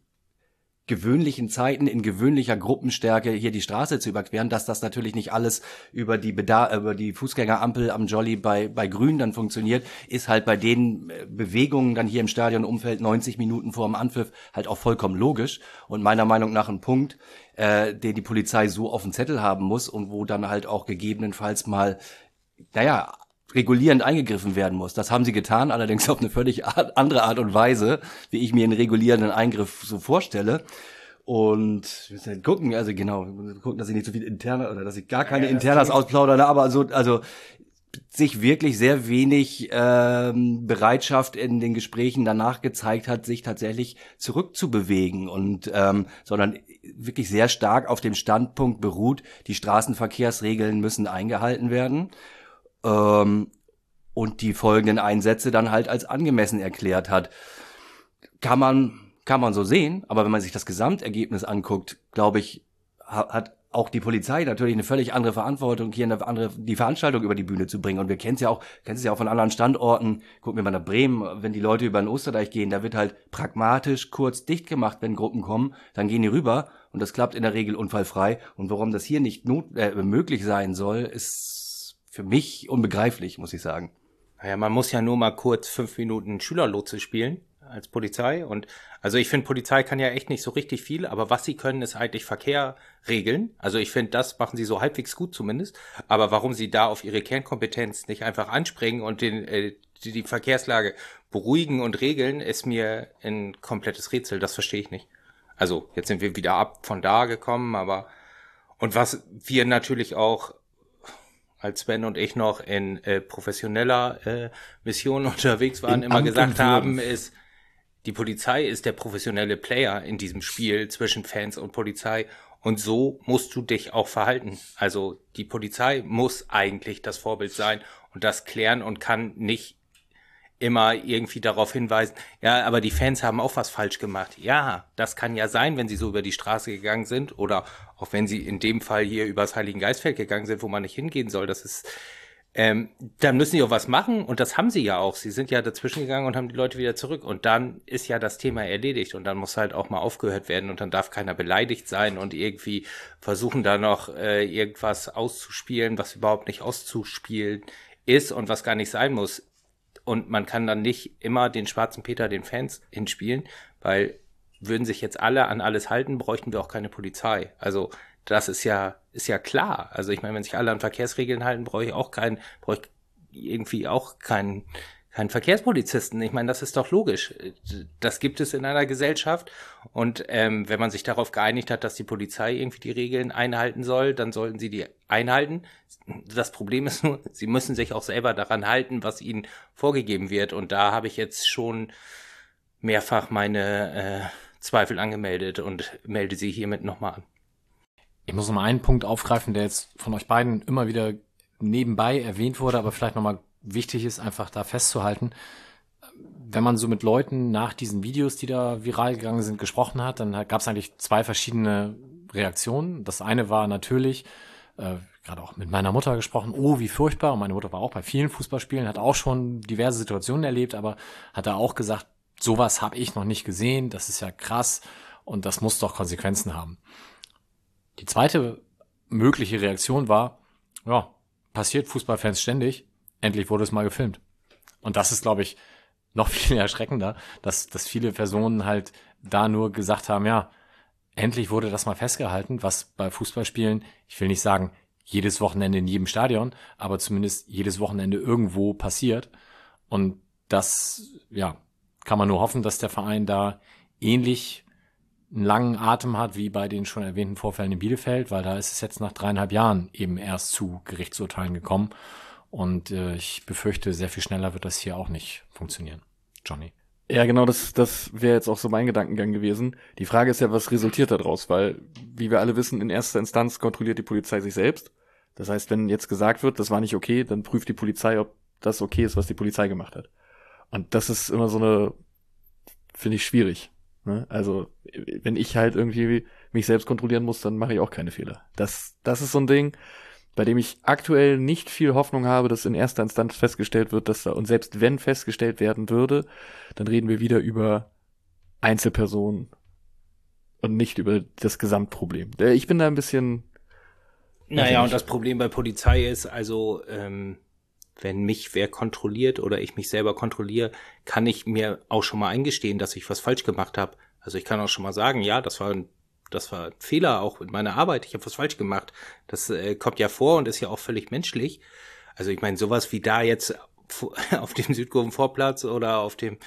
gewöhnlichen Zeiten in gewöhnlicher Gruppenstärke hier die Straße zu überqueren, dass das natürlich nicht alles über die Beda über die Fußgängerampel am Jolly bei bei Grün dann funktioniert, ist halt bei den äh, Bewegungen dann hier im Stadionumfeld 90 Minuten vor dem Anpfiff halt auch vollkommen logisch. Und meiner Meinung nach ein Punkt, äh, den die Polizei so auf dem Zettel haben muss und wo dann halt auch gegebenenfalls mal naja, regulierend eingegriffen werden muss. Das haben sie getan, allerdings auf eine völlig andere Art und Weise, wie ich mir einen regulierenden Eingriff so vorstelle. Und wir müssen gucken, also genau, gucken, dass ich nicht so viel interner oder dass ich gar keine ja, Internas ausplaudere, aber so, also sich wirklich sehr wenig ähm, Bereitschaft in den Gesprächen danach gezeigt hat, sich tatsächlich zurückzubewegen und ähm, sondern wirklich sehr stark auf dem Standpunkt beruht, die Straßenverkehrsregeln müssen eingehalten werden ähm, und die folgenden Einsätze dann halt als angemessen erklärt hat. Kann man, kann man so sehen, aber wenn man sich das Gesamtergebnis anguckt, glaube ich, hat auch die Polizei natürlich eine völlig andere Verantwortung, hier eine andere, die Veranstaltung über die Bühne zu bringen. Und wir kennen es ja auch, kennen es ja auch von anderen Standorten. Gucken wir mal nach Bremen, wenn die Leute über den Osterdeich gehen, da wird halt pragmatisch kurz dicht gemacht, wenn Gruppen kommen, dann gehen die rüber und das klappt in der Regel unfallfrei. Und warum das hier nicht not, äh, möglich sein soll, ist für mich unbegreiflich, muss ich sagen. Naja, man muss ja nur mal kurz fünf Minuten Schülerlotse spielen als Polizei. Und also ich finde, Polizei kann ja echt nicht so richtig viel, aber was sie können, ist eigentlich Verkehr regeln. Also ich finde, das machen sie so halbwegs gut zumindest. Aber warum sie da auf ihre Kernkompetenz nicht einfach anspringen und den, äh, die, die Verkehrslage beruhigen und regeln, ist mir ein komplettes Rätsel. Das verstehe ich nicht. Also jetzt sind wir wieder ab von da gekommen, aber und was wir natürlich auch als Sven und ich noch in äh, professioneller äh, Mission unterwegs waren, in immer Amt gesagt haben, ist, die Polizei ist der professionelle Player in diesem Spiel zwischen Fans und Polizei. Und so musst du dich auch verhalten. Also die Polizei muss eigentlich das Vorbild sein und das klären und kann nicht immer irgendwie darauf hinweisen, ja, aber die Fans haben auch was falsch gemacht. Ja, das kann ja sein, wenn sie so über die Straße gegangen sind oder auch wenn sie in dem Fall hier übers Heiligen Geistfeld gegangen sind, wo man nicht hingehen soll. Das ist, ähm, dann müssen sie auch was machen und das haben sie ja auch. Sie sind ja dazwischen gegangen und haben die Leute wieder zurück und dann ist ja das Thema erledigt und dann muss halt auch mal aufgehört werden und dann darf keiner beleidigt sein und irgendwie versuchen da noch äh, irgendwas auszuspielen, was überhaupt nicht auszuspielen ist und was gar nicht sein muss und man kann dann nicht immer den schwarzen Peter den Fans hinspielen, weil würden sich jetzt alle an alles halten, bräuchten wir auch keine Polizei. Also das ist ja ist ja klar. Also ich meine, wenn sich alle an Verkehrsregeln halten, brauche ich auch keinen, brauche ich irgendwie auch keinen keinen Verkehrspolizisten. Ich meine, das ist doch logisch. Das gibt es in einer Gesellschaft. Und ähm, wenn man sich darauf geeinigt hat, dass die Polizei irgendwie die Regeln einhalten soll, dann sollten sie die einhalten. Das Problem ist nur, sie müssen sich auch selber daran halten, was ihnen vorgegeben wird. Und da habe ich jetzt schon mehrfach meine äh, Zweifel angemeldet und melde sie hiermit nochmal an. Ich muss noch mal einen Punkt aufgreifen, der jetzt von euch beiden immer wieder nebenbei erwähnt wurde, aber vielleicht noch mal wichtig ist, einfach da festzuhalten, wenn man so mit Leuten nach diesen Videos, die da viral gegangen sind, gesprochen hat, dann gab es eigentlich zwei verschiedene Reaktionen. Das eine war natürlich, äh, gerade auch mit meiner Mutter gesprochen, oh, wie furchtbar. Und meine Mutter war auch bei vielen Fußballspielen, hat auch schon diverse Situationen erlebt, aber hat da auch gesagt, sowas habe ich noch nicht gesehen, das ist ja krass und das muss doch Konsequenzen haben. Die zweite mögliche Reaktion war, ja, passiert Fußballfans ständig, endlich wurde es mal gefilmt. Und das ist, glaube ich, noch viel erschreckender, dass, dass viele Personen halt da nur gesagt haben, ja, endlich wurde das mal festgehalten, was bei Fußballspielen, ich will nicht sagen, jedes Wochenende in jedem Stadion, aber zumindest jedes Wochenende irgendwo passiert. Und das, ja, kann man nur hoffen, dass der Verein da ähnlich einen langen Atem hat wie bei den schon erwähnten Vorfällen in Bielefeld, weil da ist es jetzt nach dreieinhalb Jahren eben erst zu Gerichtsurteilen gekommen. Und äh, ich befürchte, sehr viel schneller wird das hier auch nicht funktionieren. Johnny. Ja, genau, das, das wäre jetzt auch so mein Gedankengang gewesen. Die Frage ist ja, was resultiert daraus? Weil, wie wir alle wissen, in erster Instanz kontrolliert die Polizei sich selbst. Das heißt, wenn jetzt gesagt wird, das war nicht okay, dann prüft die Polizei, ob das okay ist, was die Polizei gemacht hat. Und das ist immer so eine, finde ich schwierig. Ne? Also, wenn ich halt irgendwie mich selbst kontrollieren muss, dann mache ich auch keine Fehler. Das, das ist so ein Ding, bei dem ich aktuell nicht viel Hoffnung habe, dass in erster Instanz festgestellt wird, dass da, und selbst wenn festgestellt werden würde, dann reden wir wieder über Einzelpersonen und nicht über das Gesamtproblem. Äh, ich bin da ein bisschen. Naja, und das Problem bei Polizei ist, also, ähm, wenn mich wer kontrolliert oder ich mich selber kontrolliere, kann ich mir auch schon mal eingestehen, dass ich was falsch gemacht habe. Also ich kann auch schon mal sagen, ja, das war ein, das war ein Fehler auch in meiner Arbeit, ich habe was falsch gemacht. Das äh, kommt ja vor und ist ja auch völlig menschlich. Also ich meine, sowas wie da jetzt auf dem Südkurvenvorplatz oder auf dem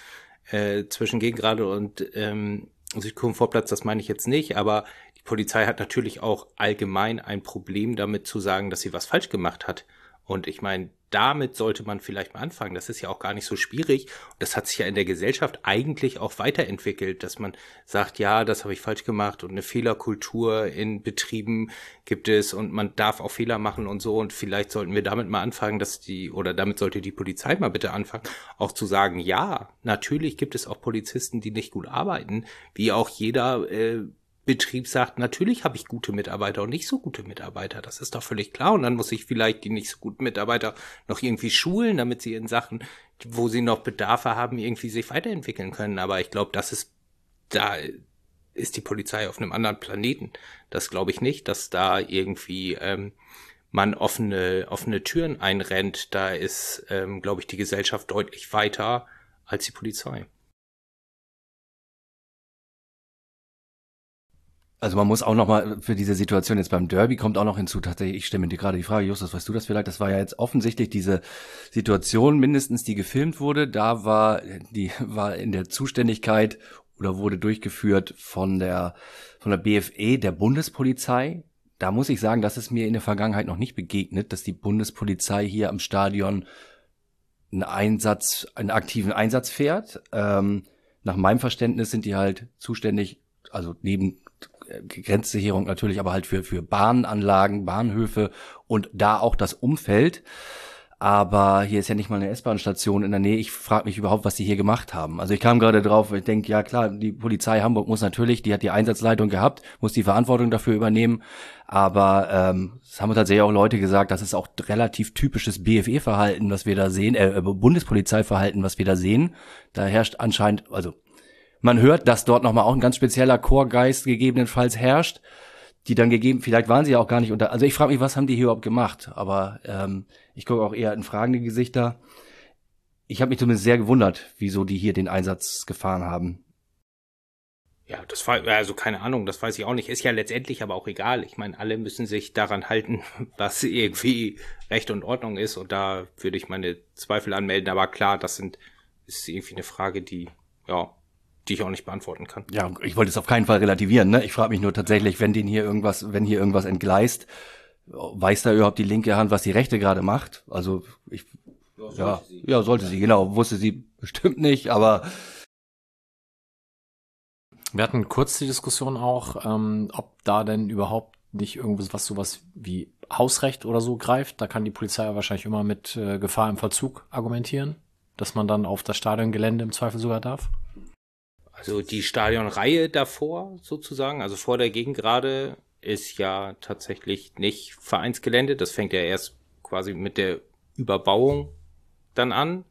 äh, zwischen Gegengrade und ähm, Südkurvenvorplatz, das meine ich jetzt nicht, aber die Polizei hat natürlich auch allgemein ein Problem damit zu sagen, dass sie was falsch gemacht hat. Und ich meine, damit sollte man vielleicht mal anfangen. Das ist ja auch gar nicht so schwierig. Das hat sich ja in der Gesellschaft eigentlich auch weiterentwickelt, dass man sagt, ja, das habe ich falsch gemacht und eine Fehlerkultur in Betrieben gibt es und man darf auch Fehler machen und so. Und vielleicht sollten wir damit mal anfangen, dass die, oder damit sollte die Polizei mal bitte anfangen, auch zu sagen, ja, natürlich gibt es auch Polizisten, die nicht gut arbeiten, wie auch jeder äh, Betrieb sagt, natürlich habe ich gute Mitarbeiter und nicht so gute Mitarbeiter. Das ist doch völlig klar. Und dann muss ich vielleicht die nicht so guten Mitarbeiter noch irgendwie schulen, damit sie in Sachen, wo sie noch Bedarfe haben, irgendwie sich weiterentwickeln können. Aber ich glaube, das ist, da ist die Polizei auf einem anderen Planeten. Das glaube ich nicht, dass da irgendwie ähm, man offene, offene Türen einrennt. Da ist, ähm, glaube ich, die Gesellschaft deutlich weiter als die Polizei. Also man muss auch noch mal für diese Situation jetzt beim Derby kommt auch noch hinzu, tatsächlich, ich stelle mir gerade die Frage, Justus, weißt du das vielleicht? Das war ja jetzt offensichtlich diese Situation mindestens, die gefilmt wurde, da war, die war in der Zuständigkeit oder wurde durchgeführt von der, von der BFE, der Bundespolizei. Da muss ich sagen, das ist mir in der Vergangenheit noch nicht begegnet, dass die Bundespolizei hier am Stadion einen Einsatz, einen aktiven Einsatz fährt. Ähm, nach meinem Verständnis sind die halt zuständig, also neben Grenzsicherung natürlich, aber halt für, für Bahnanlagen, Bahnhöfe und da auch das Umfeld. Aber hier ist ja nicht mal eine S-Bahn-Station in der Nähe. Ich frage mich überhaupt, was die hier gemacht haben. Also ich kam gerade drauf, ich denke, ja klar, die Polizei Hamburg muss natürlich, die hat die Einsatzleitung gehabt, muss die Verantwortung dafür übernehmen. Aber ähm, es haben tatsächlich auch Leute gesagt, das ist auch relativ typisches BFE-Verhalten, was wir da sehen, äh, Bundespolizeiverhalten, was wir da sehen. Da herrscht anscheinend, also man hört, dass dort nochmal auch ein ganz spezieller Chorgeist gegebenenfalls herrscht, die dann gegeben, vielleicht waren sie ja auch gar nicht unter, also ich frage mich, was haben die hier überhaupt gemacht? Aber ähm, ich gucke auch eher in fragende Gesichter. Ich habe mich zumindest sehr gewundert, wieso die hier den Einsatz gefahren haben. Ja, das war, also keine Ahnung, das weiß ich auch nicht. Ist ja letztendlich aber auch egal. Ich meine, alle müssen sich daran halten, was irgendwie Recht und Ordnung ist. Und da würde ich meine Zweifel anmelden. Aber klar, das sind, ist irgendwie eine Frage, die, ja, die ich auch nicht beantworten kann. Ja, ich wollte es auf keinen Fall relativieren. Ne? Ich frage mich nur tatsächlich, wenn den hier irgendwas, wenn hier irgendwas entgleist, weiß da überhaupt die linke Hand, was die rechte gerade macht? Also ich, ja, sollte ja, sie. ja, sollte sie, genau. Wusste sie bestimmt nicht, aber wir hatten kurz die Diskussion auch, ähm, ob da denn überhaupt nicht irgendwas, was sowas wie Hausrecht oder so greift. Da kann die Polizei ja wahrscheinlich immer mit äh, Gefahr im Verzug argumentieren, dass man dann auf das Stadiongelände im Zweifel sogar darf. Also die Stadionreihe davor sozusagen, also vor der Gegengrade, ist ja tatsächlich nicht Vereinsgelände. Das fängt ja erst quasi mit der Überbauung dann an.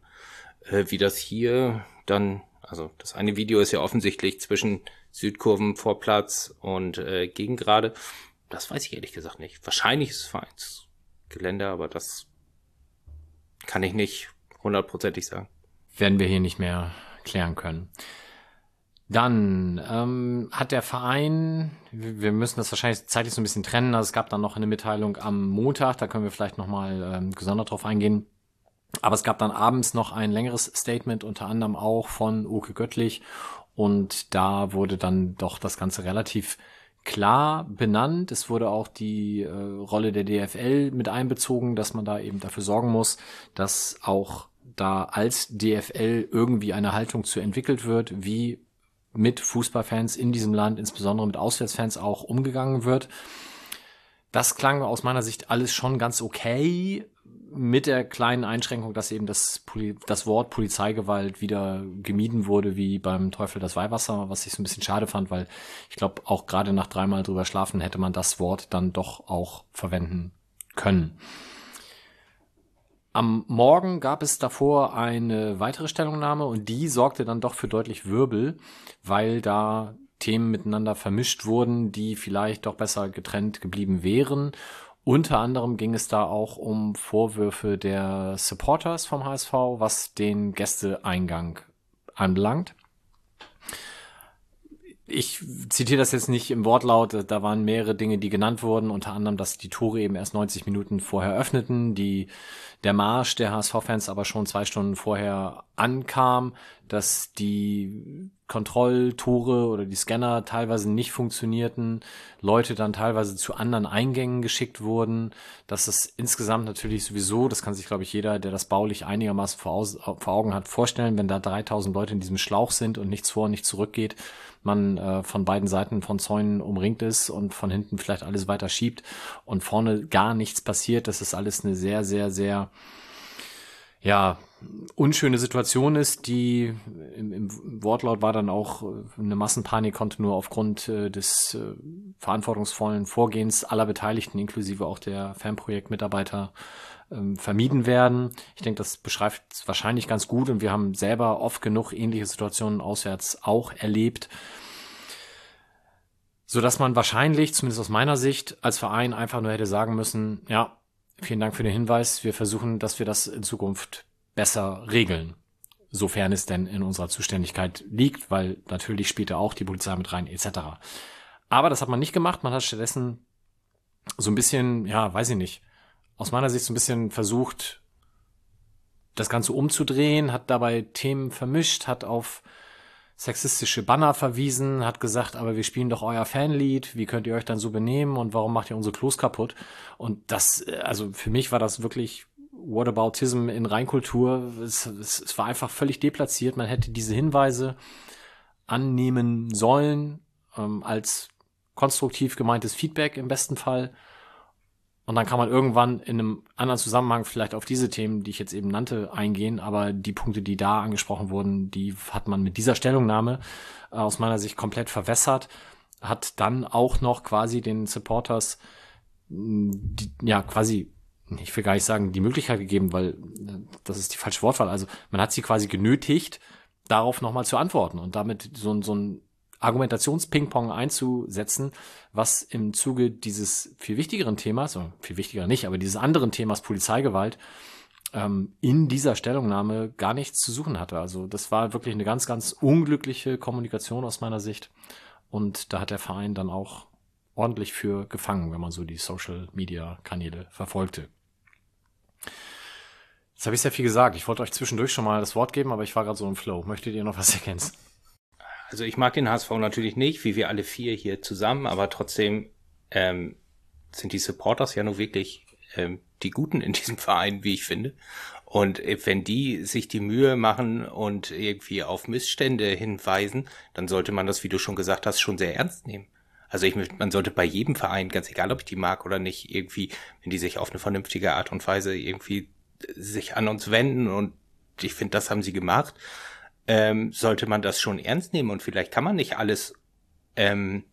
Äh, wie das hier dann, also das eine Video ist ja offensichtlich zwischen Südkurven, Vorplatz und äh, Gegengrade. Das weiß ich ehrlich gesagt nicht. Wahrscheinlich ist es Vereinsgelände, aber das kann ich nicht hundertprozentig sagen. Werden wir hier nicht mehr klären können. Dann ähm, hat der Verein, wir müssen das wahrscheinlich zeitlich so ein bisschen trennen, also es gab dann noch eine Mitteilung am Montag, da können wir vielleicht nochmal ähm, gesondert drauf eingehen. Aber es gab dann abends noch ein längeres Statement, unter anderem auch von Oke Göttlich. Und da wurde dann doch das Ganze relativ klar benannt. Es wurde auch die äh, Rolle der DFL mit einbezogen, dass man da eben dafür sorgen muss, dass auch da als DFL irgendwie eine Haltung zu entwickelt wird, wie mit Fußballfans in diesem Land, insbesondere mit Auswärtsfans auch umgegangen wird. Das klang aus meiner Sicht alles schon ganz okay mit der kleinen Einschränkung, dass eben das, Poli das Wort Polizeigewalt wieder gemieden wurde, wie beim Teufel das Weihwasser, was ich so ein bisschen schade fand, weil ich glaube, auch gerade nach dreimal drüber schlafen hätte man das Wort dann doch auch verwenden können. Am Morgen gab es davor eine weitere Stellungnahme und die sorgte dann doch für deutlich Wirbel, weil da Themen miteinander vermischt wurden, die vielleicht doch besser getrennt geblieben wären unter anderem ging es da auch um Vorwürfe der Supporters vom HSV, was den Gästeeingang anbelangt. Ich zitiere das jetzt nicht im Wortlaut, da waren mehrere Dinge, die genannt wurden, unter anderem, dass die Tore eben erst 90 Minuten vorher öffneten, die, der Marsch der HSV-Fans aber schon zwei Stunden vorher ankam, dass die Kontrolltore oder die Scanner teilweise nicht funktionierten, Leute dann teilweise zu anderen Eingängen geschickt wurden, dass es insgesamt natürlich sowieso, das kann sich glaube ich jeder, der das baulich einigermaßen vor, vor, Augen hat, vorstellen, wenn da 3000 Leute in diesem Schlauch sind und nichts vor und nichts zurückgeht, man äh, von beiden Seiten von Zäunen umringt ist und von hinten vielleicht alles weiter schiebt und vorne gar nichts passiert, das ist alles eine sehr, sehr, sehr ja, unschöne Situation ist, die im, im, Wortlaut war dann auch äh, eine Massenpanik konnte nur aufgrund äh, des äh, verantwortungsvollen Vorgehens aller Beteiligten, inklusive auch der Fanprojektmitarbeiter, ähm, vermieden werden. Ich denke, das beschreibt es wahrscheinlich ganz gut und wir haben selber oft genug ähnliche Situationen auswärts auch erlebt, so dass man wahrscheinlich, zumindest aus meiner Sicht, als Verein einfach nur hätte sagen müssen, ja, vielen Dank für den Hinweis. Wir versuchen, dass wir das in Zukunft besser regeln, sofern es denn in unserer Zuständigkeit liegt, weil natürlich spielt ja auch die Polizei mit rein etc. Aber das hat man nicht gemacht. Man hat stattdessen so ein bisschen, ja, weiß ich nicht, aus meiner Sicht so ein bisschen versucht, das Ganze umzudrehen, hat dabei Themen vermischt, hat auf sexistische Banner verwiesen, hat gesagt, aber wir spielen doch euer Fanlied, wie könnt ihr euch dann so benehmen und warum macht ihr unsere Klos kaputt? Und das, also für mich war das wirklich Whataboutism in Reinkultur. Es, es, es war einfach völlig deplatziert. Man hätte diese Hinweise annehmen sollen ähm, als konstruktiv gemeintes Feedback im besten Fall. Und dann kann man irgendwann in einem anderen Zusammenhang vielleicht auf diese Themen, die ich jetzt eben nannte, eingehen. Aber die Punkte, die da angesprochen wurden, die hat man mit dieser Stellungnahme äh, aus meiner Sicht komplett verwässert. Hat dann auch noch quasi den Supporters, die, ja, quasi ich will gar nicht sagen, die Möglichkeit gegeben, weil äh, das ist die falsche Wortwahl. Also man hat sie quasi genötigt, darauf nochmal zu antworten und damit so, so ein Argumentationsping-Pong einzusetzen, was im Zuge dieses viel wichtigeren Themas, viel wichtiger nicht, aber dieses anderen Themas Polizeigewalt ähm, in dieser Stellungnahme gar nichts zu suchen hatte. Also das war wirklich eine ganz, ganz unglückliche Kommunikation aus meiner Sicht. Und da hat der Verein dann auch ordentlich für gefangen, wenn man so die Social-Media-Kanäle verfolgte. Jetzt habe ich sehr viel gesagt. Ich wollte euch zwischendurch schon mal das Wort geben, aber ich war gerade so im Flow. Möchtet ihr noch was ergänzen? Also ich mag den HSV natürlich nicht, wie wir alle vier hier zusammen, aber trotzdem ähm, sind die Supporters ja nur wirklich ähm, die Guten in diesem Verein, wie ich finde. Und äh, wenn die sich die Mühe machen und irgendwie auf Missstände hinweisen, dann sollte man das, wie du schon gesagt hast, schon sehr ernst nehmen. Also ich, man sollte bei jedem Verein, ganz egal, ob ich die mag oder nicht, irgendwie, wenn die sich auf eine vernünftige Art und Weise irgendwie sich an uns wenden und ich finde, das haben sie gemacht, ähm, sollte man das schon ernst nehmen und vielleicht kann man nicht alles ähm,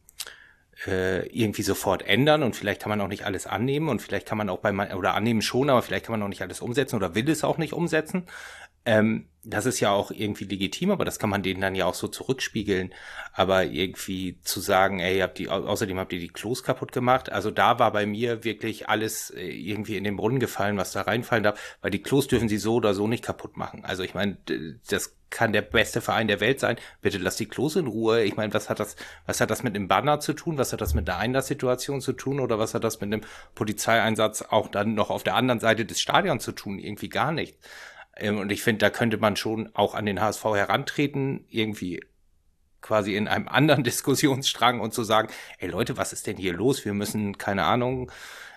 äh, irgendwie sofort ändern und vielleicht kann man auch nicht alles annehmen und vielleicht kann man auch bei man oder annehmen schon, aber vielleicht kann man auch nicht alles umsetzen oder will es auch nicht umsetzen. Ähm, das ist ja auch irgendwie legitim, aber das kann man denen dann ja auch so zurückspiegeln. Aber irgendwie zu sagen, ey, habt die, außerdem habt ihr die Klos kaputt gemacht. Also da war bei mir wirklich alles äh, irgendwie in den Brunnen gefallen, was da reinfallen darf, weil die Klos dürfen sie so oder so nicht kaputt machen. Also ich meine, das kann der beste Verein der Welt sein. Bitte lass die Klos in Ruhe. Ich meine, was hat das, was hat das mit dem Banner zu tun? Was hat das mit der Einlasssituation zu tun? Oder was hat das mit dem Polizeieinsatz auch dann noch auf der anderen Seite des Stadions zu tun? Irgendwie gar nicht. Ähm, und ich finde, da könnte man schon auch an den HSV herantreten, irgendwie quasi in einem anderen Diskussionsstrang und zu sagen, ey Leute, was ist denn hier los? Wir müssen, keine Ahnung,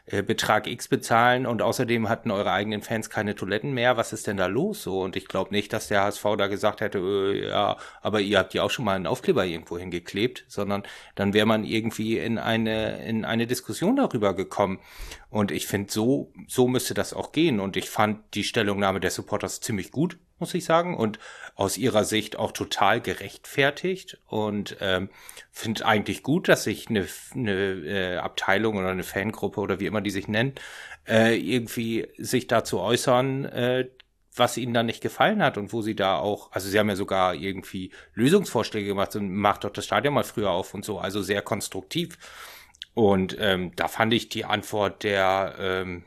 äh, Betrag X bezahlen und außerdem hatten eure eigenen Fans keine Toiletten mehr. Was ist denn da los so? Und ich glaube nicht, dass der HSV da gesagt hätte, äh, ja, aber ihr habt ja auch schon mal einen Aufkleber irgendwo hingeklebt, sondern dann wäre man irgendwie in eine, in eine Diskussion darüber gekommen. Und ich finde, so, so müsste das auch gehen. Und ich fand die Stellungnahme der Supporters ziemlich gut, muss ich sagen. Und aus ihrer Sicht auch total gerechtfertigt. Und ähm, finde eigentlich gut, dass sich eine, eine äh, Abteilung oder eine Fangruppe oder wie immer die sich nennt, äh, irgendwie sich dazu äußern, äh, was ihnen da nicht gefallen hat und wo sie da auch, also sie haben ja sogar irgendwie Lösungsvorschläge gemacht und macht doch das Stadion mal früher auf und so, also sehr konstruktiv. Und ähm, da fand ich die Antwort der ähm,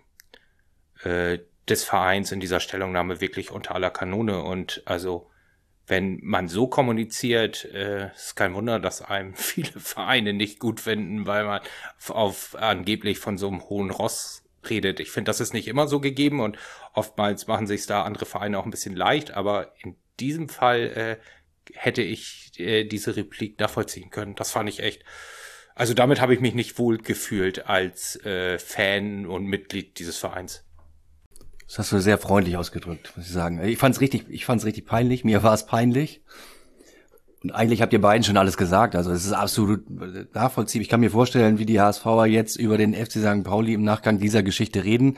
äh, des Vereins in dieser Stellungnahme wirklich unter aller Kanone. Und also wenn man so kommuniziert, äh, ist kein Wunder, dass einem viele Vereine nicht gut finden, weil man auf angeblich von so einem hohen Ross redet. Ich finde, das ist nicht immer so gegeben und oftmals machen sich da andere Vereine auch ein bisschen leicht, aber in diesem Fall äh, hätte ich äh, diese Replik nachvollziehen können. Das fand ich echt also damit habe ich mich nicht wohl gefühlt als äh, Fan und Mitglied dieses Vereins. Das hast du sehr freundlich ausgedrückt, muss ich sagen. Ich fand's richtig, ich fand's richtig peinlich. Mir war es peinlich. Und eigentlich habt ihr beiden schon alles gesagt. Also es ist absolut nachvollziehbar. Ich kann mir vorstellen, wie die HSVer jetzt über den FC St. Pauli im Nachgang dieser Geschichte reden.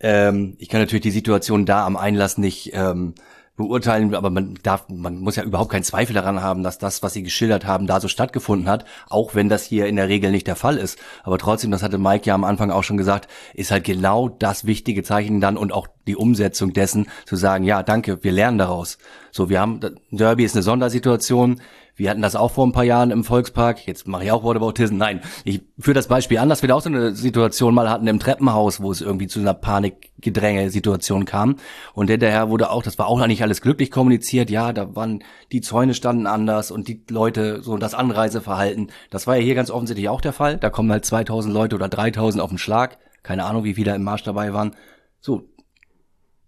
Ähm, ich kann natürlich die Situation da am Einlass nicht ähm, beurteilen, aber man darf, man muss ja überhaupt keinen Zweifel daran haben, dass das, was Sie geschildert haben, da so stattgefunden hat, auch wenn das hier in der Regel nicht der Fall ist. Aber trotzdem, das hatte Mike ja am Anfang auch schon gesagt, ist halt genau das wichtige Zeichen dann und auch die Umsetzung dessen, zu sagen, ja, danke, wir lernen daraus. So, wir haben, Derby ist eine Sondersituation, wir hatten das auch vor ein paar Jahren im Volkspark. Jetzt mache ich auch Whataboutism. Nein, ich führe das Beispiel an, dass wir da auch so eine Situation mal hatten im Treppenhaus, wo es irgendwie zu einer Panikgedränge-Situation kam. Und hinterher wurde auch, das war auch nicht alles glücklich kommuniziert. Ja, da waren, die Zäune standen anders und die Leute, so das Anreiseverhalten. Das war ja hier ganz offensichtlich auch der Fall. Da kommen halt 2000 Leute oder 3000 auf den Schlag. Keine Ahnung, wie viele im Marsch dabei waren. So,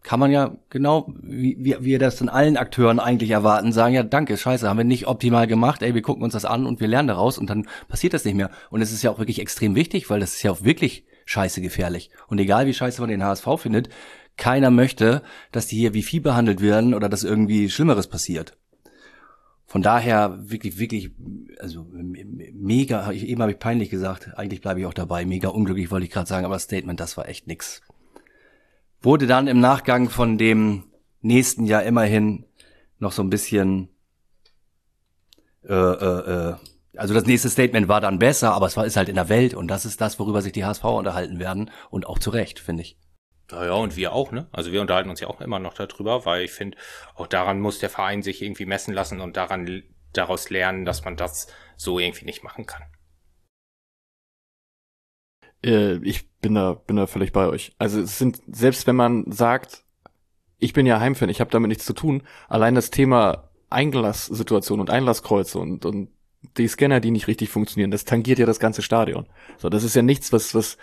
kann man ja genau, wie, wie wir das in allen Akteuren eigentlich erwarten, sagen, ja, danke, scheiße, haben wir nicht optimal gemacht, ey, wir gucken uns das an und wir lernen daraus und dann passiert das nicht mehr. Und es ist ja auch wirklich extrem wichtig, weil das ist ja auch wirklich scheiße gefährlich. Und egal wie scheiße man den HSV findet, keiner möchte, dass die hier wie Vieh behandelt werden oder dass irgendwie Schlimmeres passiert. Von daher wirklich, wirklich, also mega, eben habe ich peinlich gesagt, eigentlich bleibe ich auch dabei, mega unglücklich wollte ich gerade sagen, aber Statement, das war echt nix wurde dann im Nachgang von dem nächsten Jahr immerhin noch so ein bisschen äh, äh, äh, also das nächste Statement war dann besser, aber es war ist halt in der Welt und das ist das, worüber sich die HSV unterhalten werden und auch zu Recht, finde ich. Ja, ja, und wir auch, ne? Also wir unterhalten uns ja auch immer noch darüber, weil ich finde, auch daran muss der Verein sich irgendwie messen lassen und daran daraus lernen, dass man das so irgendwie nicht machen kann. Äh, ich bin da, bin da völlig bei euch. Also es sind, selbst wenn man sagt, ich bin ja Heimfan, ich habe damit nichts zu tun, allein das Thema Einlasssituation und Einlasskreuze und, und die Scanner, die nicht richtig funktionieren, das tangiert ja das ganze Stadion. So, das ist ja nichts, was, was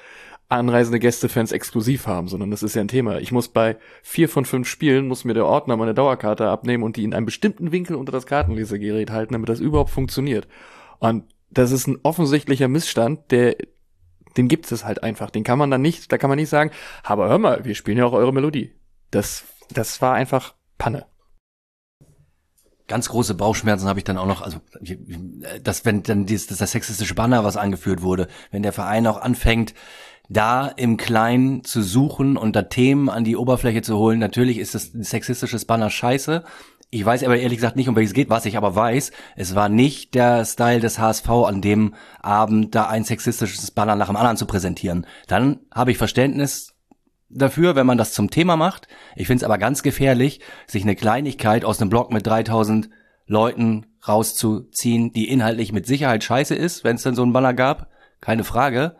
anreisende Gästefans exklusiv haben, sondern das ist ja ein Thema. Ich muss bei vier von fünf Spielen, muss mir der Ordner meine Dauerkarte abnehmen und die in einem bestimmten Winkel unter das Kartenlesergerät halten, damit das überhaupt funktioniert. Und das ist ein offensichtlicher Missstand, der den gibt es halt einfach. Den kann man dann nicht, da kann man nicht sagen, aber hör mal, wir spielen ja auch eure Melodie. Das, das war einfach Panne. Ganz große Bauchschmerzen habe ich dann auch noch, also dass wenn dann dieses, das, sexistische Banner, was angeführt wurde, wenn der Verein auch anfängt, da im Kleinen zu suchen und da Themen an die Oberfläche zu holen. Natürlich ist das sexistisches Banner scheiße, ich weiß aber ehrlich gesagt nicht, um welches es geht. Was ich aber weiß, es war nicht der Style des HSV, an dem Abend da ein sexistisches Banner nach dem anderen zu präsentieren. Dann habe ich Verständnis dafür, wenn man das zum Thema macht. Ich finde es aber ganz gefährlich, sich eine Kleinigkeit aus einem Blog mit 3000 Leuten rauszuziehen, die inhaltlich mit Sicherheit scheiße ist, wenn es dann so ein Banner gab. Keine Frage.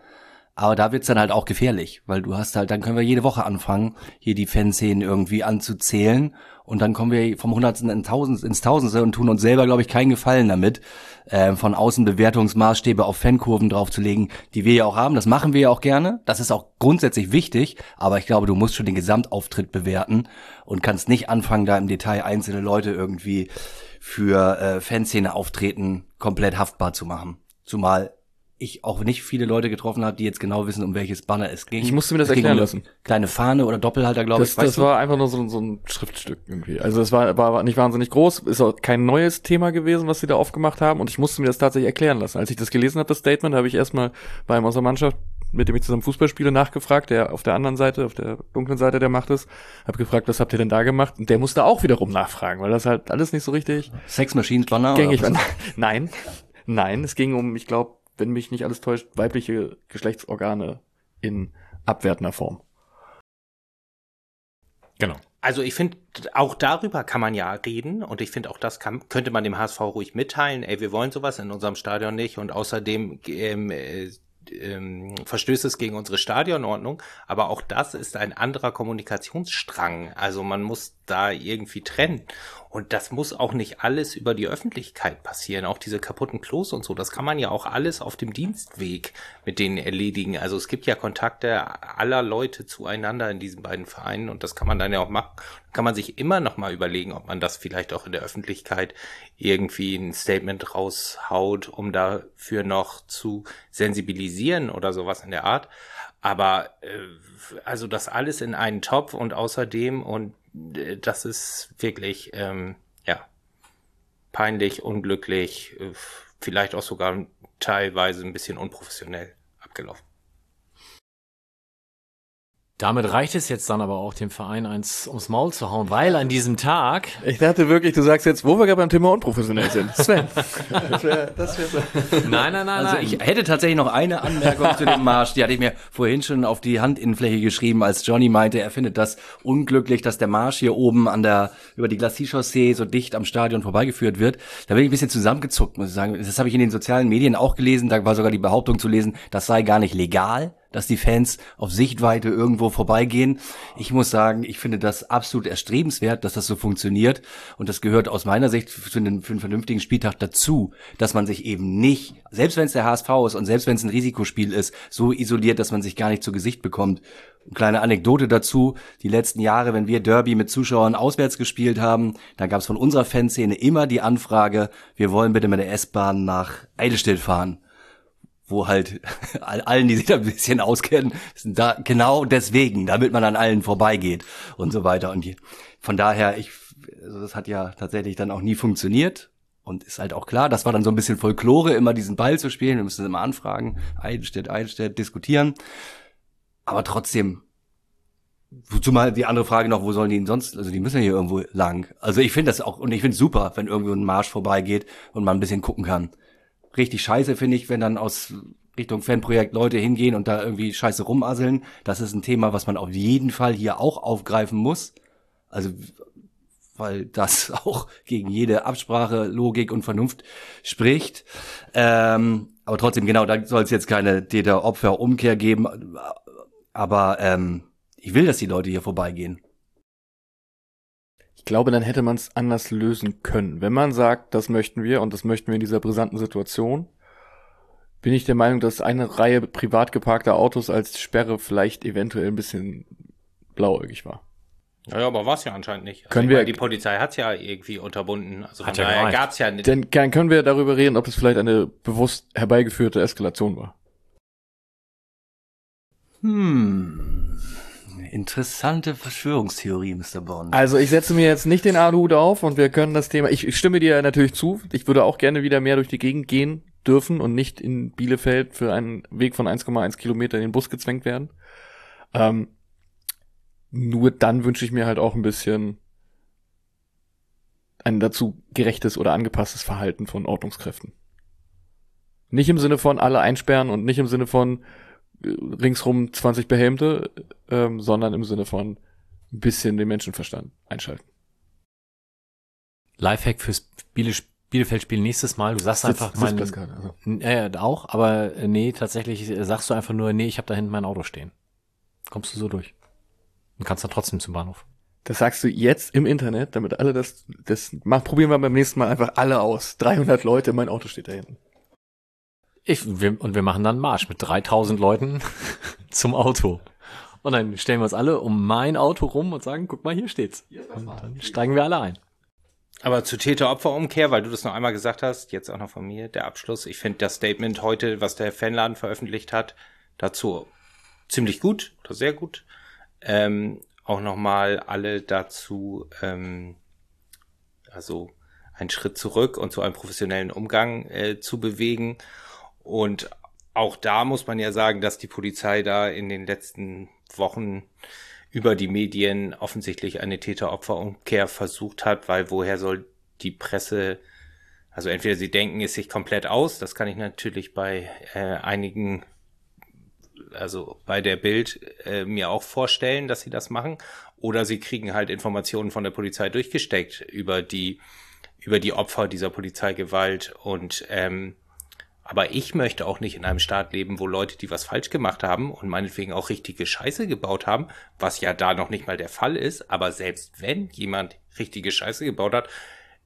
Aber da wird's dann halt auch gefährlich, weil du hast halt, dann können wir jede Woche anfangen, hier die Fanszenen irgendwie anzuzählen und dann kommen wir vom Hundertsten in Tausend, ins Tausendste und tun uns selber, glaube ich, keinen Gefallen damit, äh, von außen Bewertungsmaßstäbe auf Fankurven draufzulegen, die wir ja auch haben. Das machen wir ja auch gerne. Das ist auch grundsätzlich wichtig, aber ich glaube, du musst schon den Gesamtauftritt bewerten und kannst nicht anfangen, da im Detail einzelne Leute irgendwie für äh, Fanszene-Auftreten komplett haftbar zu machen. Zumal ich auch nicht viele Leute getroffen habe, die jetzt genau wissen, um welches Banner es ging. Ich musste mir das Es erklären lassen. Kleine Fahne oder Doppelhalter, glaube Das, ich. das du? war einfach nur so, so ein Schriftstück irgendwie. Also es war, war nicht wahnsinnig groß, ist auch kein neues Thema gewesen, was sie da aufgemacht haben und ich musste mir das tatsächlich erklären lassen. Als ich das gelesen habe, das Statement, habe ich erstmal bei einem aus der Mannschaft, mit dem ich zusammen Fußball spiele, nachgefragt, der auf der anderen Seite, auf der dunklen Seite der Macht ist, habe gefragt, was habt ihr denn da gemacht? Und der musste auch wiederum nachfragen, weil das halt alles nicht so richtig Sex Machines Banner. gängig oder was? Nein, nein, es ging um, ich glaube, wenn mich nicht alles täuscht, weibliche Geschlechtsorgane in abwertender Form. Genau. Also ich finde, auch darüber kann man ja reden und ich finde auch das kann, könnte man dem HSV ruhig mitteilen. Ey, wir wollen sowas in unserem Stadion nicht und außerdem ähm, äh, ähm, verstößt es gegen unsere Stadionordnung. Aber auch das ist ein anderer Kommunikationsstrang. Also man muss da irgendwie trennen. Und das muss auch nicht alles über die Öffentlichkeit passieren. Auch diese kaputten Klos und so. Das kann man ja auch alles auf dem Dienstweg mit denen erledigen. Also es gibt ja Kontakte aller Leute zueinander in diesen beiden Vereinen und das kann man dann ja auch machen. Kann man sich immer noch mal überlegen, ob man das vielleicht auch in der Öffentlichkeit irgendwie ein Statement raushaut, um dafür noch zu sensibilisieren oder sowas in der Art. Aber äh, also das alles in einen Topf und außerdem und das ist wirklich ähm, ja peinlich, unglücklich, äh, vielleicht auch sogar teilweise ein bisschen unprofessionell abgelaufen. Damit reicht es jetzt dann aber auch, dem Verein eins ums Maul zu hauen, weil an diesem Tag Ich dachte wirklich, du sagst jetzt, wo wir gerade beim Thema unprofessionell sind. Sven. das wär, das wär so. Nein, nein, nein, Also nein. ich hätte tatsächlich noch eine Anmerkung zu dem Marsch. Die hatte ich mir vorhin schon auf die Handinnenfläche geschrieben, als Johnny meinte, er findet das unglücklich, dass der Marsch hier oben an der über die Glacis-Chaussee so dicht am Stadion vorbeigeführt wird. Da bin ich ein bisschen zusammengezuckt, muss ich sagen. Das habe ich in den sozialen Medien auch gelesen. Da war sogar die Behauptung zu lesen, das sei gar nicht legal dass die Fans auf Sichtweite irgendwo vorbeigehen. Ich muss sagen, ich finde das absolut erstrebenswert, dass das so funktioniert. Und das gehört aus meiner Sicht für einen, für einen vernünftigen Spieltag dazu, dass man sich eben nicht, selbst wenn es der HSV ist und selbst wenn es ein Risikospiel ist, so isoliert, dass man sich gar nicht zu Gesicht bekommt. Eine kleine Anekdote dazu. Die letzten Jahre, wenn wir Derby mit Zuschauern auswärts gespielt haben, dann gab es von unserer Fanszene immer die Anfrage, wir wollen bitte mit der S-Bahn nach Eidelstedt fahren wo halt allen, die sich da ein bisschen auskennen, sind da genau deswegen, damit man an allen vorbeigeht und so weiter. Und von daher, ich, also das hat ja tatsächlich dann auch nie funktioniert. Und ist halt auch klar, das war dann so ein bisschen Folklore, immer diesen Ball zu spielen. Wir müssen immer anfragen, Eidelstedt, Eidelstedt, diskutieren. Aber trotzdem, zumal die andere Frage noch, wo sollen die denn sonst, also die müssen ja hier irgendwo lang. Also ich finde das auch, und ich finde es super, wenn irgendwo ein Marsch vorbeigeht und man ein bisschen gucken kann richtig scheiße, finde ich, wenn dann aus Richtung Fanprojekt Leute hingehen und da irgendwie scheiße rumasseln. Das ist ein Thema, was man auf jeden Fall hier auch aufgreifen muss. Also, weil das auch gegen jede Absprache, Logik und Vernunft spricht. Ähm, aber trotzdem, genau, da soll es jetzt keine Täter-Opfer-Umkehr geben. Aber ähm, ich will, dass die Leute hier vorbeigehen. Ich glaube, dann hätte man es anders lösen können. Wenn man sagt, das möchten wir und das möchten wir in dieser brisanten Situation, bin ich der Meinung, dass eine Reihe privat geparkter Autos als Sperre vielleicht eventuell ein bisschen blauäugig war. Ja, ja aber war es ja anscheinend nicht. Also Können wir- meine, die Polizei hat's ja irgendwie unterbunden. Also von Hat ja daher gab's ja nicht. Denn dann können wir darüber reden, ob es vielleicht eine bewusst herbeigeführte Eskalation war. Hm. Interessante Verschwörungstheorie, Mr. Bond. Also ich setze mir jetzt nicht den Aluhut auf und wir können das Thema, ich, ich stimme dir natürlich zu, ich würde auch gerne wieder mehr durch die Gegend gehen dürfen und nicht in Bielefeld für einen Weg von 1,1 Kilometer in den Bus gezwängt werden. Ähm, nur dann wünsche ich mir halt auch ein bisschen ein dazu gerechtes oder angepasstes Verhalten von Ordnungskräften. Nicht im Sinne von alle einsperren und nicht im Sinne von äh, ringsrum 20 Behelmte, ähm, sondern im Sinne von ein bisschen den Menschenverstand einschalten. Lifehack fürs Biele Bielefeld-Spiel nächstes Mal. Du sagst einfach mein, also. äh, auch, aber äh, nee, tatsächlich äh, sagst du einfach nur, nee, ich habe da hinten mein Auto stehen. Kommst du so durch. Und kannst dann trotzdem zum Bahnhof. Das sagst du jetzt im Internet, damit alle das, das, mach, probieren wir beim nächsten Mal einfach alle aus. 300 Leute, mein Auto steht da hinten. Ich, wir, und wir machen dann einen Marsch mit 3000 Leuten zum Auto. Und dann stellen wir uns alle um mein Auto rum und sagen, guck mal, hier steht's. Und dann steigen wir alle ein. Aber zu Täter-Opfer-Umkehr, weil du das noch einmal gesagt hast, jetzt auch noch von mir, der Abschluss. Ich finde das Statement heute, was der Fanladen veröffentlicht hat, dazu ziemlich gut oder sehr gut. Ähm, auch nochmal alle dazu, ähm, also einen Schritt zurück und zu einem professionellen Umgang äh, zu bewegen. Und auch da muss man ja sagen, dass die Polizei da in den letzten Wochen über die Medien offensichtlich eine Täter-Opfer-Umkehr versucht hat, weil woher soll die Presse, also entweder sie denken es sich komplett aus, das kann ich natürlich bei äh, einigen, also bei der Bild äh, mir auch vorstellen, dass sie das machen, oder sie kriegen halt Informationen von der Polizei durchgesteckt über die über die Opfer dieser Polizeigewalt und ähm, aber ich möchte auch nicht in einem Staat leben, wo Leute, die was falsch gemacht haben und meinetwegen auch richtige Scheiße gebaut haben, was ja da noch nicht mal der Fall ist, aber selbst wenn jemand richtige Scheiße gebaut hat,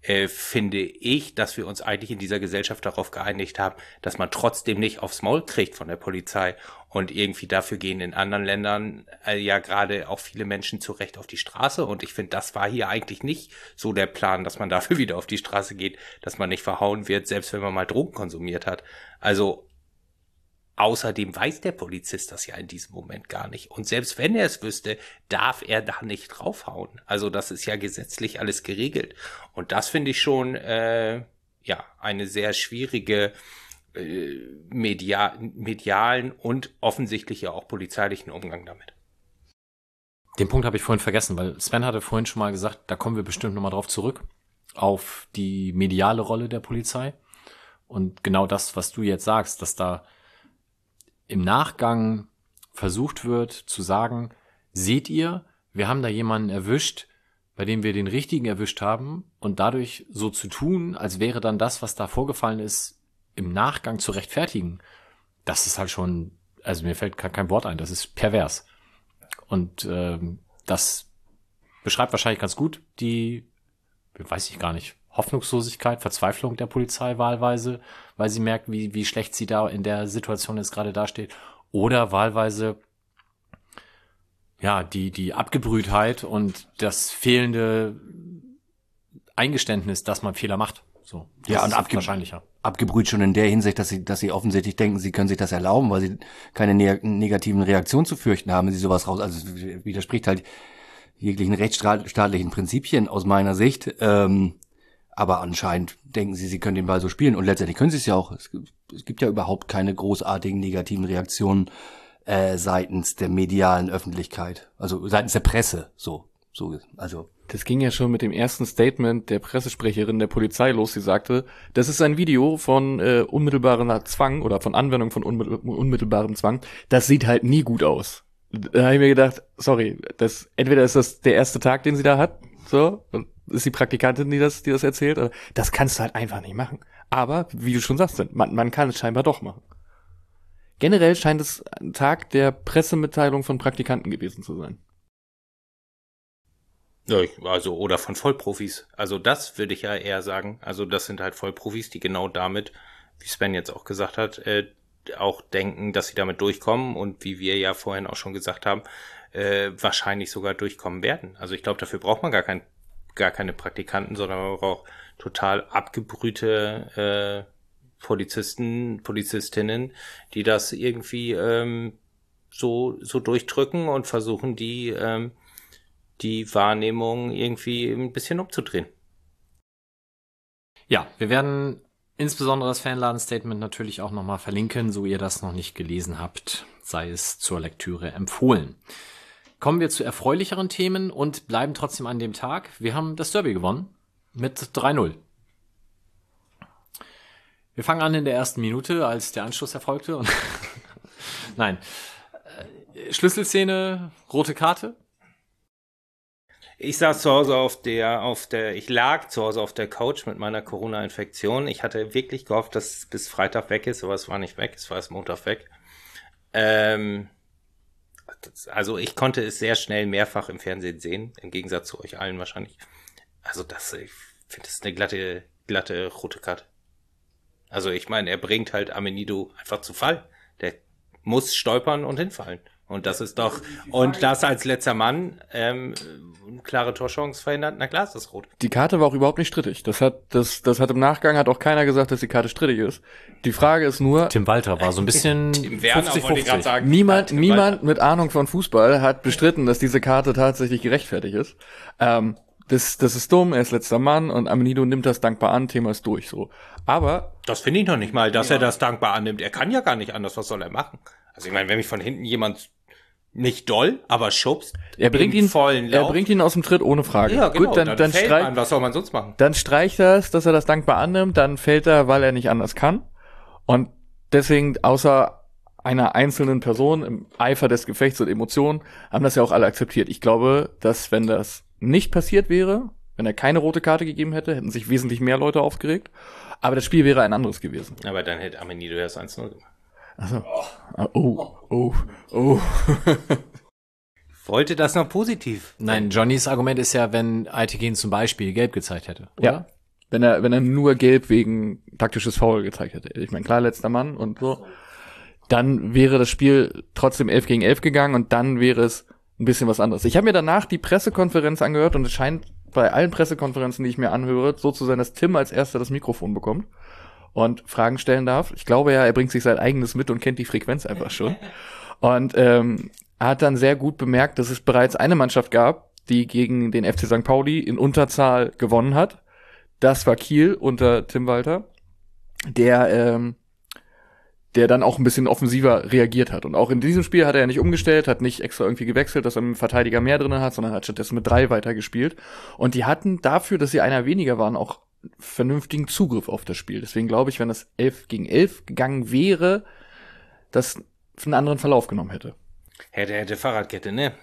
äh, finde ich, dass wir uns eigentlich in dieser Gesellschaft darauf geeinigt haben, dass man trotzdem nicht aufs Maul kriegt von der Polizei. Und irgendwie dafür gehen in anderen Ländern äh, ja gerade auch viele Menschen zu Recht auf die Straße. Und ich finde, das war hier eigentlich nicht so der Plan, dass man dafür wieder auf die Straße geht, dass man nicht verhauen wird, selbst wenn man mal Drogen konsumiert hat. Also Außerdem weiß der Polizist das ja in diesem Moment gar nicht. Und selbst wenn er es wüsste, darf er da nicht draufhauen. Also das ist ja gesetzlich alles geregelt. Und das finde ich schon, äh, ja, eine sehr schwierige äh, media medialen und offensichtlich ja auch polizeilichen Umgang damit. Den Punkt habe ich vorhin vergessen, weil Sven hatte vorhin schon mal gesagt, da kommen wir bestimmt nochmal drauf zurück, auf die mediale Rolle der Polizei. Und genau das, was du jetzt sagst, dass da im Nachgang versucht wird zu sagen, seht ihr, wir haben da jemanden erwischt, bei dem wir den richtigen erwischt haben und dadurch so zu tun, als wäre dann das, was da vorgefallen ist, im Nachgang zu rechtfertigen, das ist halt schon, also mir fällt kein Wort ein, das ist pervers. Und ähm, das beschreibt wahrscheinlich ganz gut die, weiß ich gar nicht, Hoffnungslosigkeit, Verzweiflung der Polizei wahlweise, weil sie merkt, wie, wie schlecht sie da in der Situation jetzt gerade dasteht. Oder wahlweise, ja, die, die Abgebrühtheit und das fehlende Eingeständnis, dass man Fehler macht. So. ja, und abge wahrscheinlicher. abgebrüht schon in der Hinsicht, dass sie, dass sie offensichtlich denken, sie können sich das erlauben, weil sie keine ne negativen Reaktionen zu fürchten haben, wenn sie sowas raus, also widerspricht halt jeglichen rechtsstaatlichen Prinzipien aus meiner Sicht. Ähm, aber anscheinend denken sie, sie können den Ball so spielen. Und letztendlich können sie es ja auch. Es, es gibt ja überhaupt keine großartigen negativen Reaktionen äh, seitens der medialen Öffentlichkeit. Also seitens der Presse. So. so also. Das ging ja schon mit dem ersten Statement der Pressesprecherin der Polizei los. Sie sagte, das ist ein Video von äh, unmittelbarem Zwang oder von Anwendung von unmittelbarem Zwang. Das sieht halt nie gut aus. Da habe ich mir gedacht, sorry, das entweder ist das der erste Tag, den sie da hat, so, ist die Praktikantin, die das, die das erzählt. Oder? Das kannst du halt einfach nicht machen. Aber, wie du schon sagst, man, man kann es scheinbar doch machen. Generell scheint es ein Tag der Pressemitteilung von Praktikanten gewesen zu sein. Ja, also, oder von Vollprofis. Also, das würde ich ja eher sagen. Also, das sind halt Vollprofis, die genau damit, wie Sven jetzt auch gesagt hat, äh, auch denken, dass sie damit durchkommen und wie wir ja vorhin auch schon gesagt haben, äh, wahrscheinlich sogar durchkommen werden. Also ich glaube, dafür braucht man gar kein gar keine Praktikanten, sondern man braucht total abgebrühte äh, Polizisten, Polizistinnen, die das irgendwie ähm, so, so durchdrücken und versuchen, die, ähm, die Wahrnehmung irgendwie ein bisschen umzudrehen. Ja, wir werden insbesondere das Fanladen-Statement natürlich auch nochmal verlinken, so ihr das noch nicht gelesen habt, sei es zur Lektüre empfohlen. Kommen wir zu erfreulicheren Themen und bleiben trotzdem an dem Tag. Wir haben das Derby gewonnen mit 3-0. Wir fangen an in der ersten Minute, als der Anschluss erfolgte. Nein. Äh, Schlüsselszene, rote Karte. Ich saß zu Hause auf der, auf der, ich lag zu Hause auf der Couch mit meiner Corona-Infektion. Ich hatte wirklich gehofft, dass es bis Freitag weg ist, aber es war nicht weg, es war erst Montag weg. Ähm, also ich konnte es sehr schnell mehrfach im Fernsehen sehen, im Gegensatz zu euch allen wahrscheinlich. Also das, ich finde das eine glatte, glatte rote Karte. Also ich meine, er bringt halt Amenido einfach zu Fall. Der muss stolpern und hinfallen. Und das ist doch, und das als letzter Mann, ähm, klare Torchance verhindert, na klar ist das rot. Die Karte war auch überhaupt nicht strittig. Das hat, das, das hat im Nachgang hat auch keiner gesagt, dass die Karte strittig ist. Die Frage ist nur, Tim Walter war so ein bisschen Tim Werner wollte ich gerade 50-50. sagen. niemand, Tim niemand mit Ahnung von Fußball hat bestritten, dass diese Karte tatsächlich gerechtfertigt ist. Ähm, das, das ist dumm, er ist letzter Mann und Amenido nimmt das dankbar an, Thema ist durch, so. Aber, Das finde ich noch nicht mal, dass er das dankbar annimmt. Er kann ja gar nicht anders. Was soll er machen? Also ich meine, wenn mich von hinten jemand nicht doll, aber schubst, er bringt ihn, vollen er Lauf. bringt ihn aus dem Tritt ohne Frage. ja, genau. Gut, dann, dann, fällt streich. Was soll man sonst machen? dann streicht er es, dass er das dankbar annimmt, dann fällt er, weil er nicht anders kann. Und deswegen, außer einer einzelnen Person im Eifer des Gefechts und Emotionen, haben das ja auch alle akzeptiert. Ich glaube, dass wenn das nicht passiert wäre, wenn er keine rote Karte gegeben hätte, hätten sich wesentlich mehr Leute aufgeregt. Aber das Spiel wäre ein anderes gewesen. Aber dann hätte Amenido das 1-0 gemacht. Also, oh, oh, oh. Wollte das noch positiv? Nein, Johnnys Argument ist ja, wenn Aitekin zum Beispiel gelb gezeigt hätte. Oder? Ja. Wenn er, wenn er nur gelb wegen taktisches Foul gezeigt hätte. Ich meine, klar, letzter Mann und so. Dann wäre das Spiel trotzdem 11 gegen 11 gegangen und dann wäre es ein bisschen was anderes. Ich habe mir danach die Pressekonferenz angehört und es scheint bei allen Pressekonferenzen, die ich mir anhöre, so zu sein, dass Tim als erster das Mikrofon bekommt und Fragen stellen darf. Ich glaube ja, er bringt sich sein eigenes mit und kennt die Frequenz einfach schon. Und ähm, hat dann sehr gut bemerkt, dass es bereits eine Mannschaft gab, die gegen den FC St. Pauli in Unterzahl gewonnen hat. Das war Kiel unter Tim Walter, der ähm, der dann auch ein bisschen offensiver reagiert hat. Und auch in diesem Spiel hat er ja nicht umgestellt, hat nicht extra irgendwie gewechselt, dass er einen Verteidiger mehr drin hat, sondern hat stattdessen mit drei weitergespielt. Und die hatten dafür, dass sie einer weniger waren, auch vernünftigen Zugriff auf das Spiel. Deswegen glaube ich, wenn das 11 gegen 11 gegangen wäre, das einen anderen Verlauf genommen hätte. Hätte, hätte Fahrradkette, ne?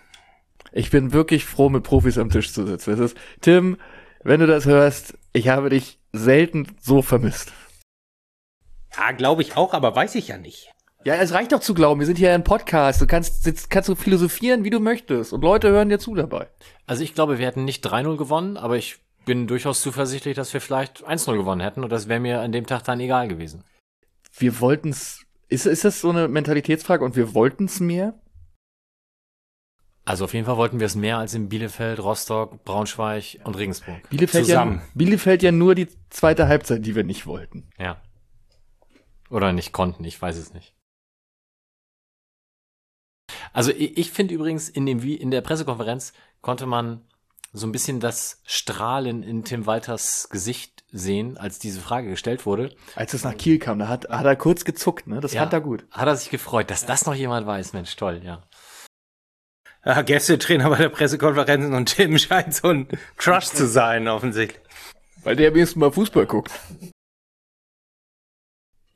Ich bin wirklich froh, mit Profis am Tisch zu sitzen. Es ist, Tim, wenn du das hörst, ich habe dich selten so vermisst. Ja, glaube ich auch, aber weiß ich ja nicht. Ja, es reicht doch zu glauben. Wir sind hier ein Podcast. Du kannst, sitzt, kannst du philosophieren, wie du möchtest. Und Leute hören dir zu dabei. Also ich glaube, wir hätten nicht 3-0 gewonnen, aber ich bin durchaus zuversichtlich, dass wir vielleicht 1-0 gewonnen hätten und das wäre mir an dem Tag dann egal gewesen. Wir wollten's. Ist, ist das so eine Mentalitätsfrage und wir wollten's mehr? Also auf jeden Fall wollten wir es mehr als in Bielefeld, Rostock, Braunschweig und Regensburg. Bielefeld Zusammen. ja, Bielefeld ja nur die zweite Halbzeit, die wir nicht wollten. Ja. Oder nicht konnten, ich weiß es nicht. Also ich, ich finde übrigens, in, dem, in der Pressekonferenz konnte man so ein bisschen das Strahlen in Tim Walters Gesicht sehen, als diese Frage gestellt wurde. Als es nach Kiel kam, da hat, hat er kurz gezuckt, ne? Das Ja, fand er gut. Hat er sich gefreut, dass das noch jemand weiß. Mensch, toll, ja. Ja, Gästetrainer bei der Pressekonferenz und Tim scheint so ein Crush zu sein, offensichtlich. Weil der am ersten Mal Fußball guckt.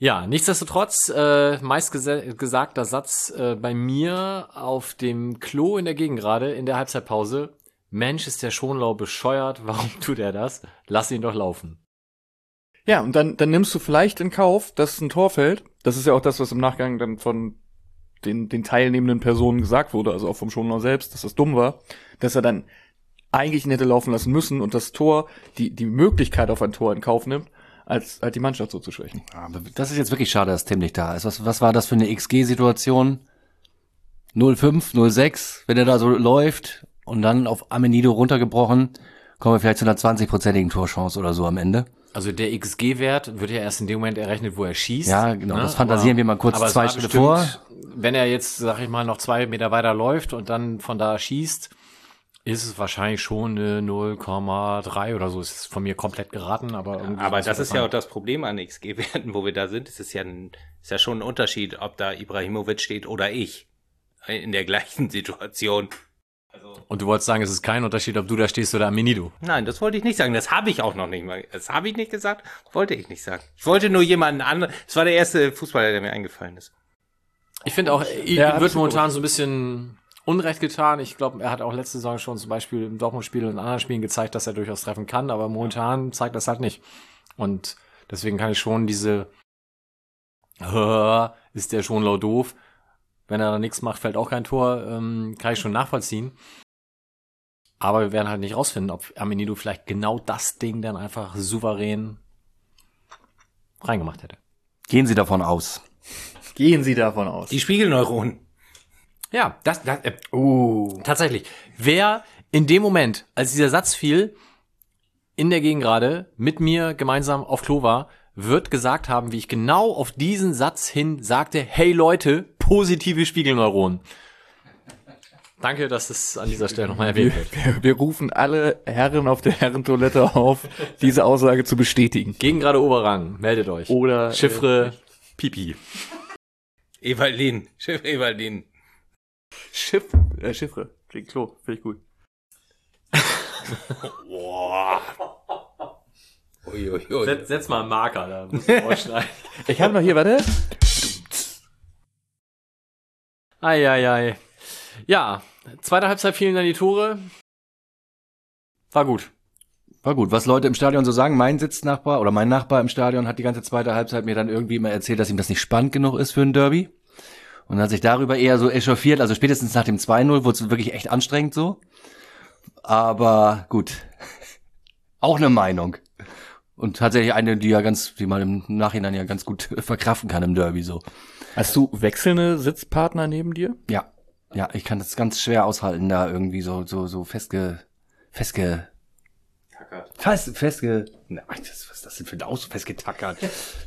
Ja, nichtsdestotrotz, äh, meist gese- gesagter Satz äh, bei mir auf dem Klo in der Gegend gerade in der Halbzeitpause. Mensch, ist der Schonlau bescheuert, warum tut er das? Lass ihn doch laufen. Ja, und dann, dann nimmst du vielleicht in Kauf, dass ein Tor fällt. Das ist ja auch das, was im Nachgang dann von den, den teilnehmenden Personen gesagt wurde, also auch vom Schonlau selbst, dass das dumm war, dass er dann eigentlich ihn hätte laufen lassen müssen und das Tor, die, die Möglichkeit auf ein Tor in Kauf nimmt, als halt die Mannschaft so zu schwächen. Aber das ist jetzt wirklich schade, dass Tim nicht da ist. Was, was war das für eine XG-Situation? 0,5, 0,6, wenn er da so läuft und dann auf Amenido runtergebrochen, kommen wir vielleicht zu einer 20-prozentigen Torchance oder so am Ende. Also der XG-Wert wird ja erst in dem Moment errechnet, wo er schießt. Ja, genau, das fantasieren wir mal kurz aber es zwei Schritte bestimmt, vor. Wenn er jetzt, sag ich mal, noch zwei Meter weiter läuft und dann von da schießt, ist es wahrscheinlich schon eine 0,3 oder so. Ist von mir komplett geraten, aber irgendwie Aber das ist ja auch das Problem an XG-Werten, wo wir da sind. Es ist ja, ein, ist ja schon ein Unterschied, ob da Ibrahimovic steht oder ich. In der gleichen Situation. Und du wolltest sagen, es ist kein Unterschied, ob du da stehst oder Amenido. Nein, das wollte ich nicht sagen. Das habe ich auch noch nicht mal. Das habe ich nicht gesagt. Wollte ich nicht sagen. Ich wollte nur jemanden anderen. Es war der erste Fußballer, der mir eingefallen ist. Ich finde auch, ihm Ja, wird absolut. momentan so ein bisschen Unrecht getan. Ich glaube, er hat auch letzte Saison schon zum Beispiel im Dortmund-Spiel und in anderen Spielen gezeigt, dass er durchaus treffen kann, aber momentan zeigt das halt nicht. Und deswegen kann ich schon diese ist der schon laut doof. Wenn er da nichts macht, fällt auch kein Tor, ähm, kann ich schon nachvollziehen. Aber wir werden halt nicht rausfinden, ob Amenido vielleicht genau das Ding dann einfach souverän reingemacht hätte. Gehen Sie davon aus. Gehen Sie davon aus. Die Spiegelneuronen. Ja, das, das äh, Uh. Tatsächlich. Wer in dem Moment, als dieser Satz fiel, in der Gegengrade mit mir gemeinsam auf Klo war, wird gesagt haben, wie ich genau auf diesen Satz hin sagte, hey Leute, positive Spiegelneuronen. Danke, dass es an dieser Stelle nochmal erwähnt wird. Wir, wir rufen alle Herren auf der Herrentoilette auf, diese Aussage zu bestätigen. Gegengrade Oberrang, meldet euch. Oder Chiffre Pipi. Ewaldin. Schiff Ewaldin. Schiff, äh, Chiffre, klingt Klo, finde ich gut. Uiuiui. Setz, setz mal einen Marker da. musst du rausschneiden. Ich habe noch hier, warte. Eieiei. Ja, zweite Halbzeit fielen dann die Tore. War gut. War gut. Was Leute im Stadion so sagen, mein Sitznachbar oder mein Nachbar im Stadion hat die ganze zweite Halbzeit mir dann irgendwie immer erzählt, dass ihm das nicht spannend genug ist für ein Derby. Und hat sich darüber eher so echauffiert. Also spätestens nach dem 2-0 wurde es wirklich echt anstrengend so. Aber gut. Auch eine Meinung. Und tatsächlich eine, die ja ganz, die man im Nachhinein ja ganz gut verkraften kann im Derby so. Hast du wechselnde Sitzpartner neben dir? Ja. Ja, ich kann das ganz schwer aushalten, da irgendwie so, so, so festge, festge, Fest, festge, na, das, was ist das denn für ein Aus, festgetackert,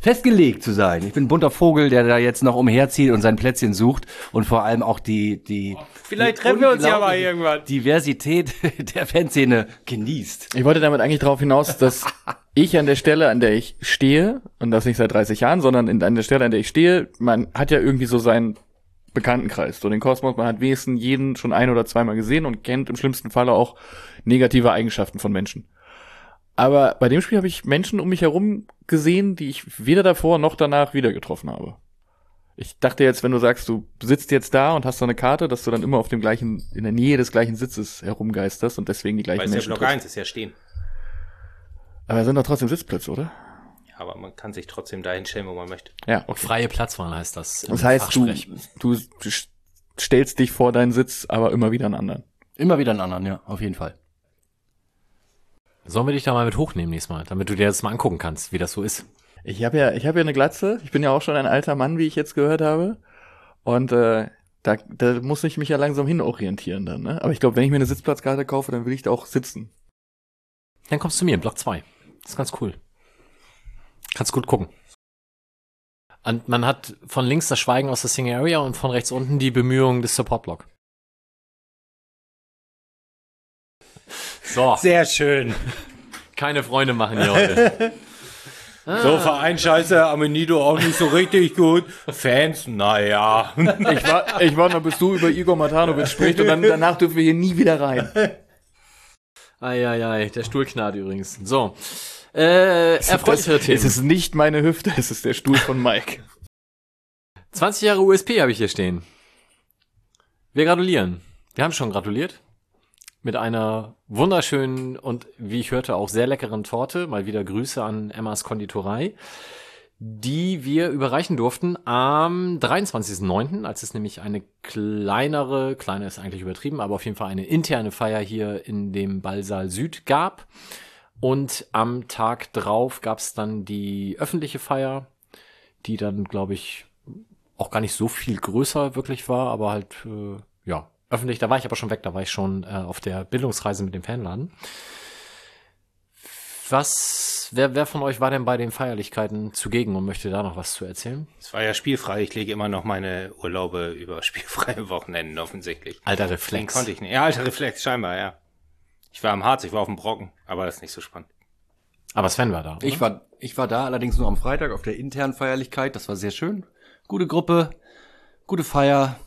festgelegt zu sein. Ich bin ein bunter Vogel, der da jetzt noch umherzieht und sein Plätzchen sucht und vor allem auch die, die, Vielleicht die treffen wir uns ja mal irgendwann. Diversität der Fanszene genießt. Ich wollte damit eigentlich darauf hinaus, dass ich an der Stelle, an der ich stehe, und das nicht seit 30 Jahren, sondern in, an der Stelle, an der ich stehe, man hat ja irgendwie so seinen Bekanntenkreis, so den Kosmos, man hat wenigstens jeden schon ein oder zweimal gesehen und kennt im schlimmsten Falle auch negative Eigenschaften von Menschen. Aber bei dem Spiel habe ich Menschen um mich herum gesehen, die ich weder davor noch danach wieder getroffen habe. Ich dachte jetzt, wenn du sagst, du sitzt jetzt da und hast so eine Karte, dass du dann immer auf dem gleichen, in der Nähe des gleichen Sitzes herumgeisterst und deswegen die gleichen Weil es ja Menschen Block triffst. 1 ist ja stehen. Aber es sind doch trotzdem Sitzplätze, oder? Ja, aber man kann sich trotzdem dahin stellen, wo man möchte. Ja, okay. Freie Platzwahl heißt das. Das heißt, du, du st- stellst dich vor deinen Sitz, aber immer wieder einen anderen. Immer wieder einen anderen, ja, auf jeden Fall. Sollen wir dich da mal mit hochnehmen nächstes Mal, damit du dir das mal angucken kannst, wie das so ist. Ich habe ja, ich habe ja eine Glatze. Ich bin ja auch schon ein alter Mann, wie ich jetzt gehört habe. Und äh, da, da muss ich mich ja langsam hin orientieren dann. Ne? Aber ich glaube, wenn ich mir eine Sitzplatzkarte kaufe, dann will ich da auch sitzen. Dann kommst du mir in Block 2. Das ist ganz cool. Kannst gut gucken. Und man hat von links das Schweigen aus der Single Area und von rechts unten die Bemühungen des Support Block. So, Sehr schön. keine Freunde machen hier heute. So, Vereinsscheiße, Amenido auch nicht so richtig gut. Fans, naja. Ich, war, ich warte noch, bis du über Igor Matanovic sprichst und dann danach dürfen wir hier nie wieder rein. Eieiei, der Stuhl knarrt übrigens. So, äh, erfreulichere Es ist nicht meine Hüfte, es ist der Stuhl von Mike. 20 Jahre USP habe ich hier stehen. Wir gratulieren. Wir haben schon gratuliert. Mit einer wunderschönen und, wie ich hörte, auch sehr leckeren Torte. Mal wieder Grüße an Emmas Konditorei. Die wir überreichen durften am 23.09., als es nämlich eine kleinere, kleine ist eigentlich übertrieben, aber auf jeden Fall eine interne Feier hier in dem Ballsaal Süd gab. Und am Tag drauf gab es dann die öffentliche Feier, die dann, glaube ich, auch gar nicht so viel größer wirklich war, aber halt, äh, ja, öffentlich. Da war ich aber schon weg, da war ich schon äh, auf der Bildungsreise mit dem Fanladen. Was, wer, wer von euch war denn bei den Feierlichkeiten zugegen und möchte da noch was zu erzählen? Es war ja spielfrei. Ich lege immer noch meine Urlaube über spielfreie Wochenenden offensichtlich. Alter Den Reflex. konnte ich nicht. Ja, alter Reflex, scheinbar, ja. Ich war am Harz, ich war auf dem Brocken, aber das ist nicht so spannend. Aber Sven war da. Oder? Ich war, ich war da allerdings nur am Freitag auf der internen Feierlichkeit. Das war sehr schön. Gute Gruppe, gute Feier,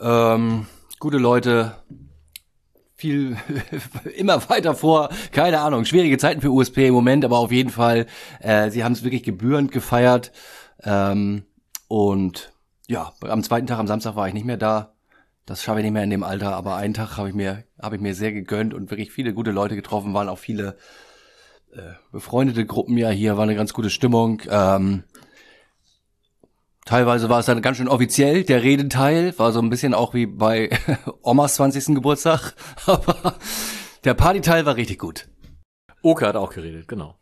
ähm, gute Leute, viel immer weiter vor. Keine Ahnung, schwierige Zeiten für USP im Moment, aber auf jeden Fall, äh, sie haben es wirklich gebührend gefeiert. Ähm, und ja, am zweiten Tag, am Samstag war ich nicht mehr da. Das schaffe ich nicht mehr in dem Alter, aber einen Tag habe ich mir, habe ich mir sehr gegönnt und wirklich viele gute Leute getroffen, waren auch viele befreundete Gruppen ja hier, war eine ganz gute Stimmung. Ähm, teilweise war es dann ganz schön offiziell, der Redenteil, war so ein bisschen auch wie bei Omas 20. Geburtstag, aber der Partyteil war richtig gut. Oke hat auch geredet, genau.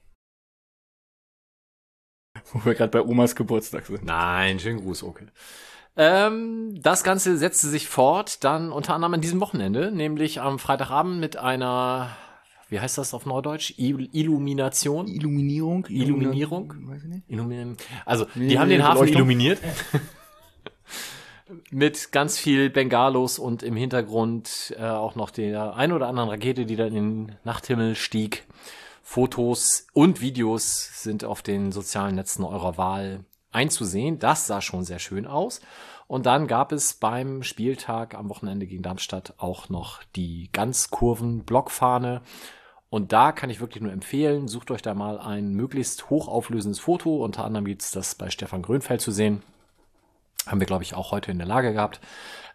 Wo wir gerade bei Omas Geburtstag sind. Nein, schönen Gruß, Oke. Ähm, das Ganze setzte sich fort, dann unter anderem an diesem Wochenende, nämlich am Freitagabend mit einer, wie heißt das auf Neudeutsch? Il Illumination? Illuminierung? Illuminierung? Weiß ich nicht. Illumin also, Nee, die haben den Hafen Beleuchtung. illuminiert. Mit ganz viel Bengalos und im Hintergrund äh, auch noch der ein oder anderen Rakete, die da in den Nachthimmel stieg. Fotos und Videos sind auf den sozialen Netzen eurer Wahl einzusehen. Das sah schon sehr schön aus. Und dann gab es beim Spieltag am Wochenende gegen Darmstadt auch noch die Ganzkurven-Blockfahne. Und da kann ich wirklich nur empfehlen, sucht euch da mal ein möglichst hochauflösendes Foto. Unter anderem gibt's das bei Stefan Grönfeld zu sehen. Haben wir, glaube ich, auch heute in der Lage gehabt.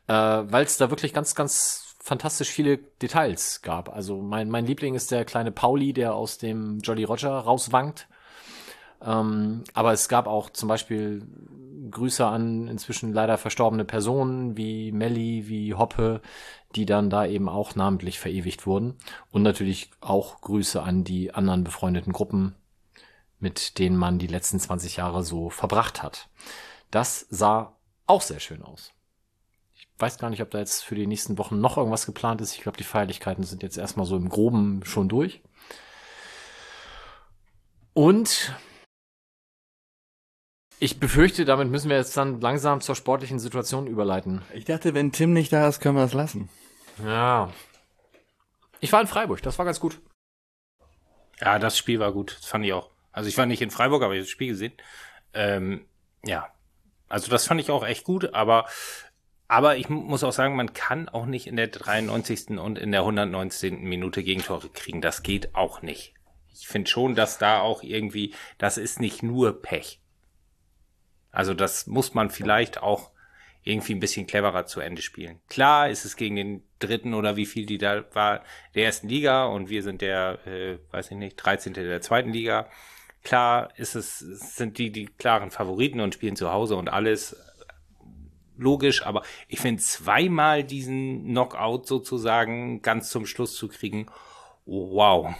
Äh, Weil es da wirklich ganz, ganz fantastisch viele Details gab. Also mein, mein Liebling ist der kleine Pauli, der aus dem Jolly Roger rauswankt. Ähm, aber es gab auch zum Beispiel Grüße an inzwischen leider verstorbene Personen wie Melli, wie Hoppe, die dann da eben auch namentlich verewigt wurden. Und natürlich auch Grüße an die anderen befreundeten Gruppen, mit denen man die letzten 20 Jahre so verbracht hat. Das sah auch sehr schön aus. Ich weiß gar nicht, ob da jetzt für die nächsten Wochen noch irgendwas geplant ist. Ich glaube, die Feierlichkeiten sind jetzt erstmal so im Groben schon durch. Und ich befürchte, damit müssen wir jetzt dann langsam zur sportlichen Situation überleiten. Ich dachte, wenn Tim nicht da ist, können wir das lassen. Ja. Ich war in Freiburg, das war ganz gut. Ja, das Spiel war gut. Das fand ich auch. Also ich war nicht in Freiburg, aber ich habe das Spiel gesehen. Ähm, ja. Also das fand ich auch echt gut, aber aber ich mu- muss auch sagen, man kann auch nicht in der 93. und in der 119. Minute Gegentore kriegen. Das geht auch nicht. Ich finde schon, dass da auch irgendwie, das ist nicht nur Pech. Also das muss man vielleicht auch irgendwie ein bisschen cleverer zu Ende spielen. Klar ist es gegen den dritten oder wie viel die da war, der ersten Liga und wir sind der, äh, weiß ich nicht, 13. der zweiten Liga. Klar ist es, sind die die klaren Favoriten und spielen zu Hause und alles logisch, aber ich finde zweimal diesen Knockout sozusagen ganz zum Schluss zu kriegen, wow.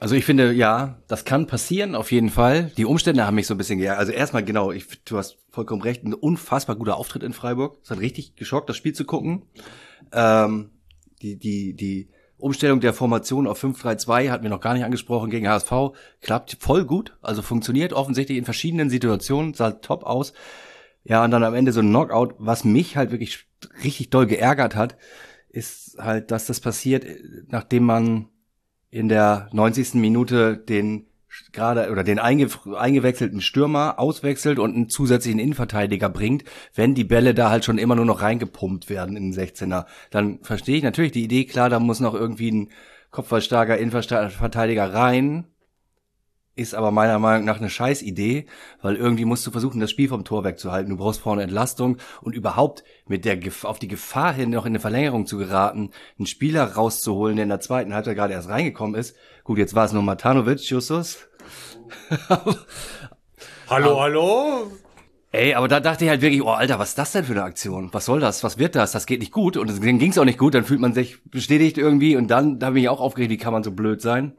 Also ich finde, ja, das kann passieren, auf jeden Fall. Die Umstände haben mich so ein bisschen geärgert. Also erstmal genau, ich, du hast vollkommen recht, ein unfassbar guter Auftritt in Freiburg. Es hat richtig geschockt, das Spiel zu gucken. Ähm, die, die, die Umstellung der Formation auf 5-3-2 hatten wir noch gar nicht angesprochen gegen HSV. Klappt voll gut, also funktioniert offensichtlich in verschiedenen Situationen, sah top aus. Ja, und dann am Ende so ein Knockout, was mich halt wirklich richtig doll geärgert hat, ist halt, dass das passiert, nachdem man in der 90. Minute den gerade oder den einge eingewechselten Stürmer auswechselt und einen zusätzlichen Innenverteidiger bringt, wenn die Bälle da halt schon immer nur noch reingepumpt werden in den 16er. Dann verstehe ich natürlich die Idee, klar, da muss noch irgendwie ein kopfballstarker Innenverteidiger rein. Ist aber meiner Meinung nach eine Scheißidee, weil irgendwie musst du versuchen, das Spiel vom Tor wegzuhalten. Du brauchst vorne Entlastung und überhaupt mit der Gef auf die Gefahr hin, noch in eine Verlängerung zu geraten, einen Spieler rauszuholen, der in der zweiten Halbzeit gerade erst reingekommen ist. Gut, jetzt war es nur Matanovic, Justus. Hallo, hallo? Ey, aber da dachte ich halt wirklich, oh Alter, was ist das denn für eine Aktion? Was soll das? Was wird das? Das geht nicht gut. Und dann ging es auch nicht gut, dann fühlt man sich bestätigt irgendwie und dann, da bin ich auch aufgeregt, wie kann man so blöd sein?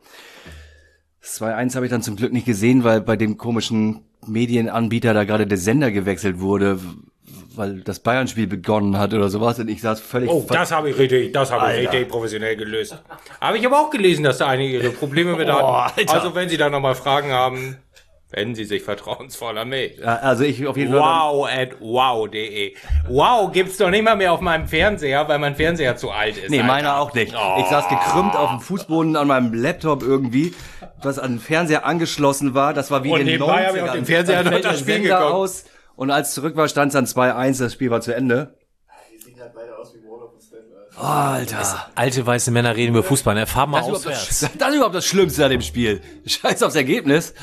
Das 2-1 habe ich dann zum Glück nicht gesehen, weil bei dem komischen Medienanbieter da gerade der Sender gewechselt wurde, weil das Bayern-Spiel begonnen hat oder sowas und ich saß völlig... Oh, das habe ich richtig, das habe ich richtig professionell gelöst. Aber ich habe auch gelesen, dass da einige ihre Probleme mit Oh, hatten. Alter. Also wenn Sie da nochmal Fragen haben, wenden Sie sich vertrauensvoll an mich. Also ich auf jeden Fall... Wow at wow.de. Wow gibt's doch nicht mal mehr auf meinem Fernseher, weil mein Fernseher zu alt ist. Nee, Alter. meiner auch nicht. Ich saß gekrümmt auf dem Fußboden an meinem Laptop irgendwie, was an den Fernseher angeschlossen war. Das war wie Und in den nebenbei hab ich 90ern. auf dem Fernseher Dann noch fällt das der Spiel Sender geguckt. aus und als es zurück war, stand es dann 2-1, das Spiel war zu Ende. Oh, Alter. Alte weiße Männer reden über Fußball. Ne? Fahr mal Das ist, auswärts. das, das ist überhaupt das Schlimmste an dem Spiel. Scheiß aufs Ergebnis.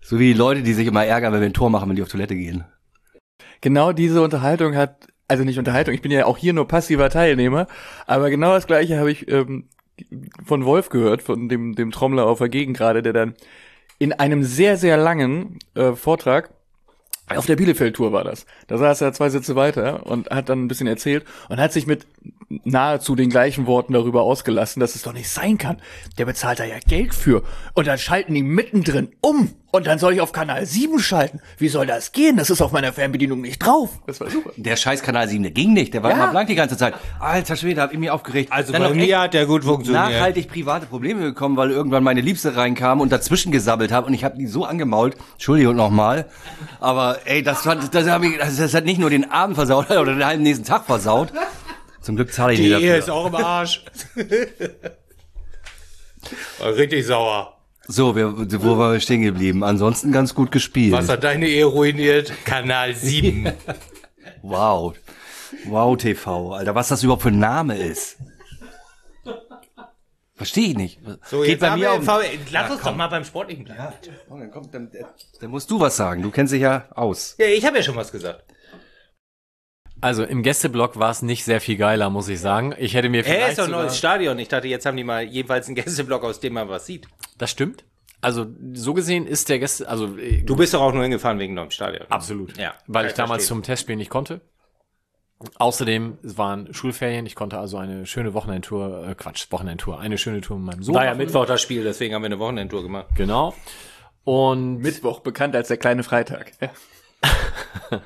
So wie die Leute, die sich immer ärgern, wenn wir ein Tor machen, wenn die auf Toilette gehen. Genau diese Unterhaltung hat, also nicht Unterhaltung, ich bin ja auch hier nur passiver Teilnehmer, aber genau das gleiche habe ich ähm, von Wolf gehört, von dem, dem Trommler auf der Gegend gerade, der dann in einem sehr, sehr langen äh, Vortrag Auf der Bielefeld-Tour war das. Da saß er zwei Sitze weiter und hat dann ein bisschen erzählt und hat sich mit nahezu den gleichen Worten darüber ausgelassen, dass es doch nicht sein kann. Der bezahlt da ja Geld für. Und dann schalten die mittendrin um. Und dann soll ich auf Kanal 7 schalten. Wie soll das gehen? Das ist auf meiner Fernbedienung nicht drauf. Das war super. Der scheiß Kanal 7, der ging nicht. Der war Ja. immer blank die ganze Zeit. Alter Schwede, hab ich mich aufgeregt. Also Dann bei noch mir hat der gut funktioniert. nachhaltig private Probleme gekommen, weil irgendwann meine Liebste reinkam und dazwischen gesabbelt hat und ich habe die so angemault. Entschuldigung nochmal. Aber ey, das hat, das, hab ich, das, das hat nicht nur den Abend versaut oder den halben nächsten Tag versaut. Zum Glück zahle ich Die nicht dafür. ist auch im Arsch. War Richtig sauer. So, wir, wo waren wir stehen geblieben? Ansonsten ganz gut gespielt. Was hat deine Ehe ruiniert? Kanal 7. Wow. Wow TV, Alter, was das überhaupt für ein Name ist. Verstehe ich nicht. So, Geht jetzt bei haben mir wir, auf. Lass uns doch mal beim Sportlichen bleiben. Oh, dann, kommt, dann, dann musst du was sagen. Du kennst dich ja aus. Ja, ich habe ja schon was gesagt. Also im Gästeblock war es nicht sehr viel geiler, muss ich sagen. Ich hätte mir Er vielleicht ist doch ein neues Stadion. Ich dachte, jetzt haben die mal jeweils einen Gästeblock, aus dem man was sieht. Das stimmt. Also so gesehen ist der Gäste, also äh, Du bist doch auch nur hingefahren wegen neuem Stadion. absolut. Ja, Weil ich damals verstehen. zum Testspiel nicht konnte. Außerdem, es waren Schulferien, ich konnte also eine schöne Wochenendtour, äh, Quatsch, Wochenendtour, eine schöne Tour mit meinem Sohn. War ja. Mittwoch das Spiel, deswegen haben wir eine Wochenendtour gemacht. Genau. Und Mittwoch, bekannt als der kleine Freitag. Ja.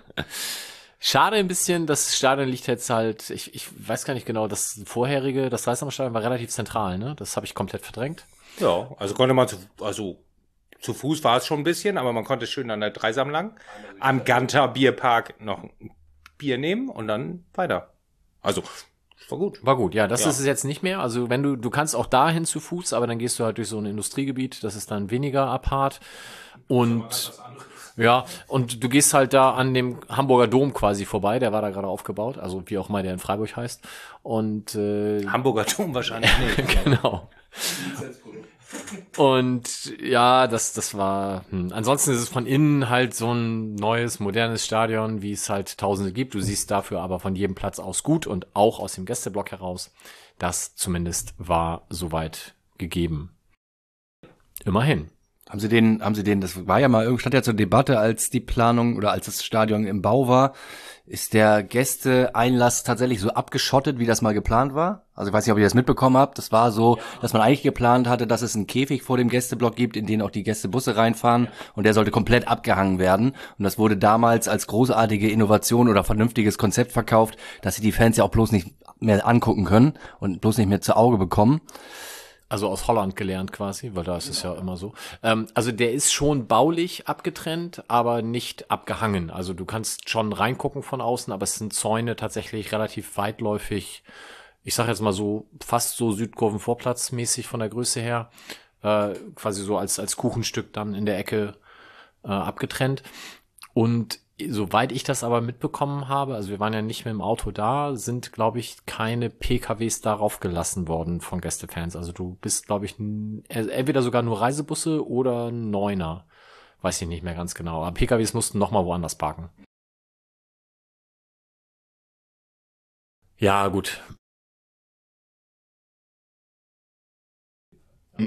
Schade ein bisschen, das Stadion liegt jetzt halt, ich, ich weiß gar nicht genau, das vorherige, das Reichsammerstadion war relativ zentral, ne? Das habe ich komplett verdrängt. Ja, also konnte man zu, also zu Fuß war es schon ein bisschen, aber man konnte schön an der Dreisam lang am Ganter Bierpark noch ein Bier nehmen und dann weiter. Also, war gut. War gut, ja, das Ja. ist es jetzt nicht mehr. Also wenn du, du kannst auch dahin zu Fuß, aber dann gehst du halt durch so ein Industriegebiet, das ist dann weniger apart. Und ja, und du gehst halt da an dem Hamburger Dom quasi vorbei, der war da gerade aufgebaut, also wie auch mal der in Freiburg heißt. Und äh, Hamburger Dom wahrscheinlich nicht. genau. Und ja, das, das war. Hm. Ansonsten ist es von innen halt so ein neues, modernes Stadion, wie es halt tausende gibt. Du siehst dafür aber von jedem Platz aus gut und auch aus dem Gästeblock heraus. Das zumindest war soweit gegeben. Immerhin. Haben Sie den, haben Sie den, das war ja mal, irgendwie stand ja zur Debatte, als die Planung oder als das Stadion im Bau war, ist der Gästeeinlass tatsächlich so abgeschottet, wie das mal geplant war? Also ich weiß nicht, ob ihr das mitbekommen habt. Das war so, dass man eigentlich geplant hatte, dass es einen Käfig vor dem Gästeblock gibt, in den auch die Gästebusse reinfahren und der sollte komplett abgehangen werden. Und das wurde damals als großartige Innovation oder vernünftiges Konzept verkauft, dass sie die Fans ja auch bloß nicht mehr angucken können und bloß nicht mehr zu Auge bekommen. Also aus Holland gelernt quasi, weil da ist es ja immer so. Ähm, also der ist schon baulich abgetrennt, aber nicht abgehangen. Also du kannst schon reingucken von außen, aber es sind Zäune tatsächlich relativ weitläufig. Ich sag jetzt mal so fast so Südkurvenvorplatz mäßig von der Größe her, äh, quasi so als als Kuchenstück dann in der Ecke äh, abgetrennt. Und soweit ich das aber mitbekommen habe, also wir waren ja nicht mit dem Auto da, sind, glaube ich, keine PKWs darauf gelassen worden von Gästefans. Also du bist, glaube ich, n- äh, entweder sogar nur Reisebusse oder Neuner. Weiß ich nicht mehr ganz genau. Aber PKWs mussten noch mal woanders parken. Ja, gut.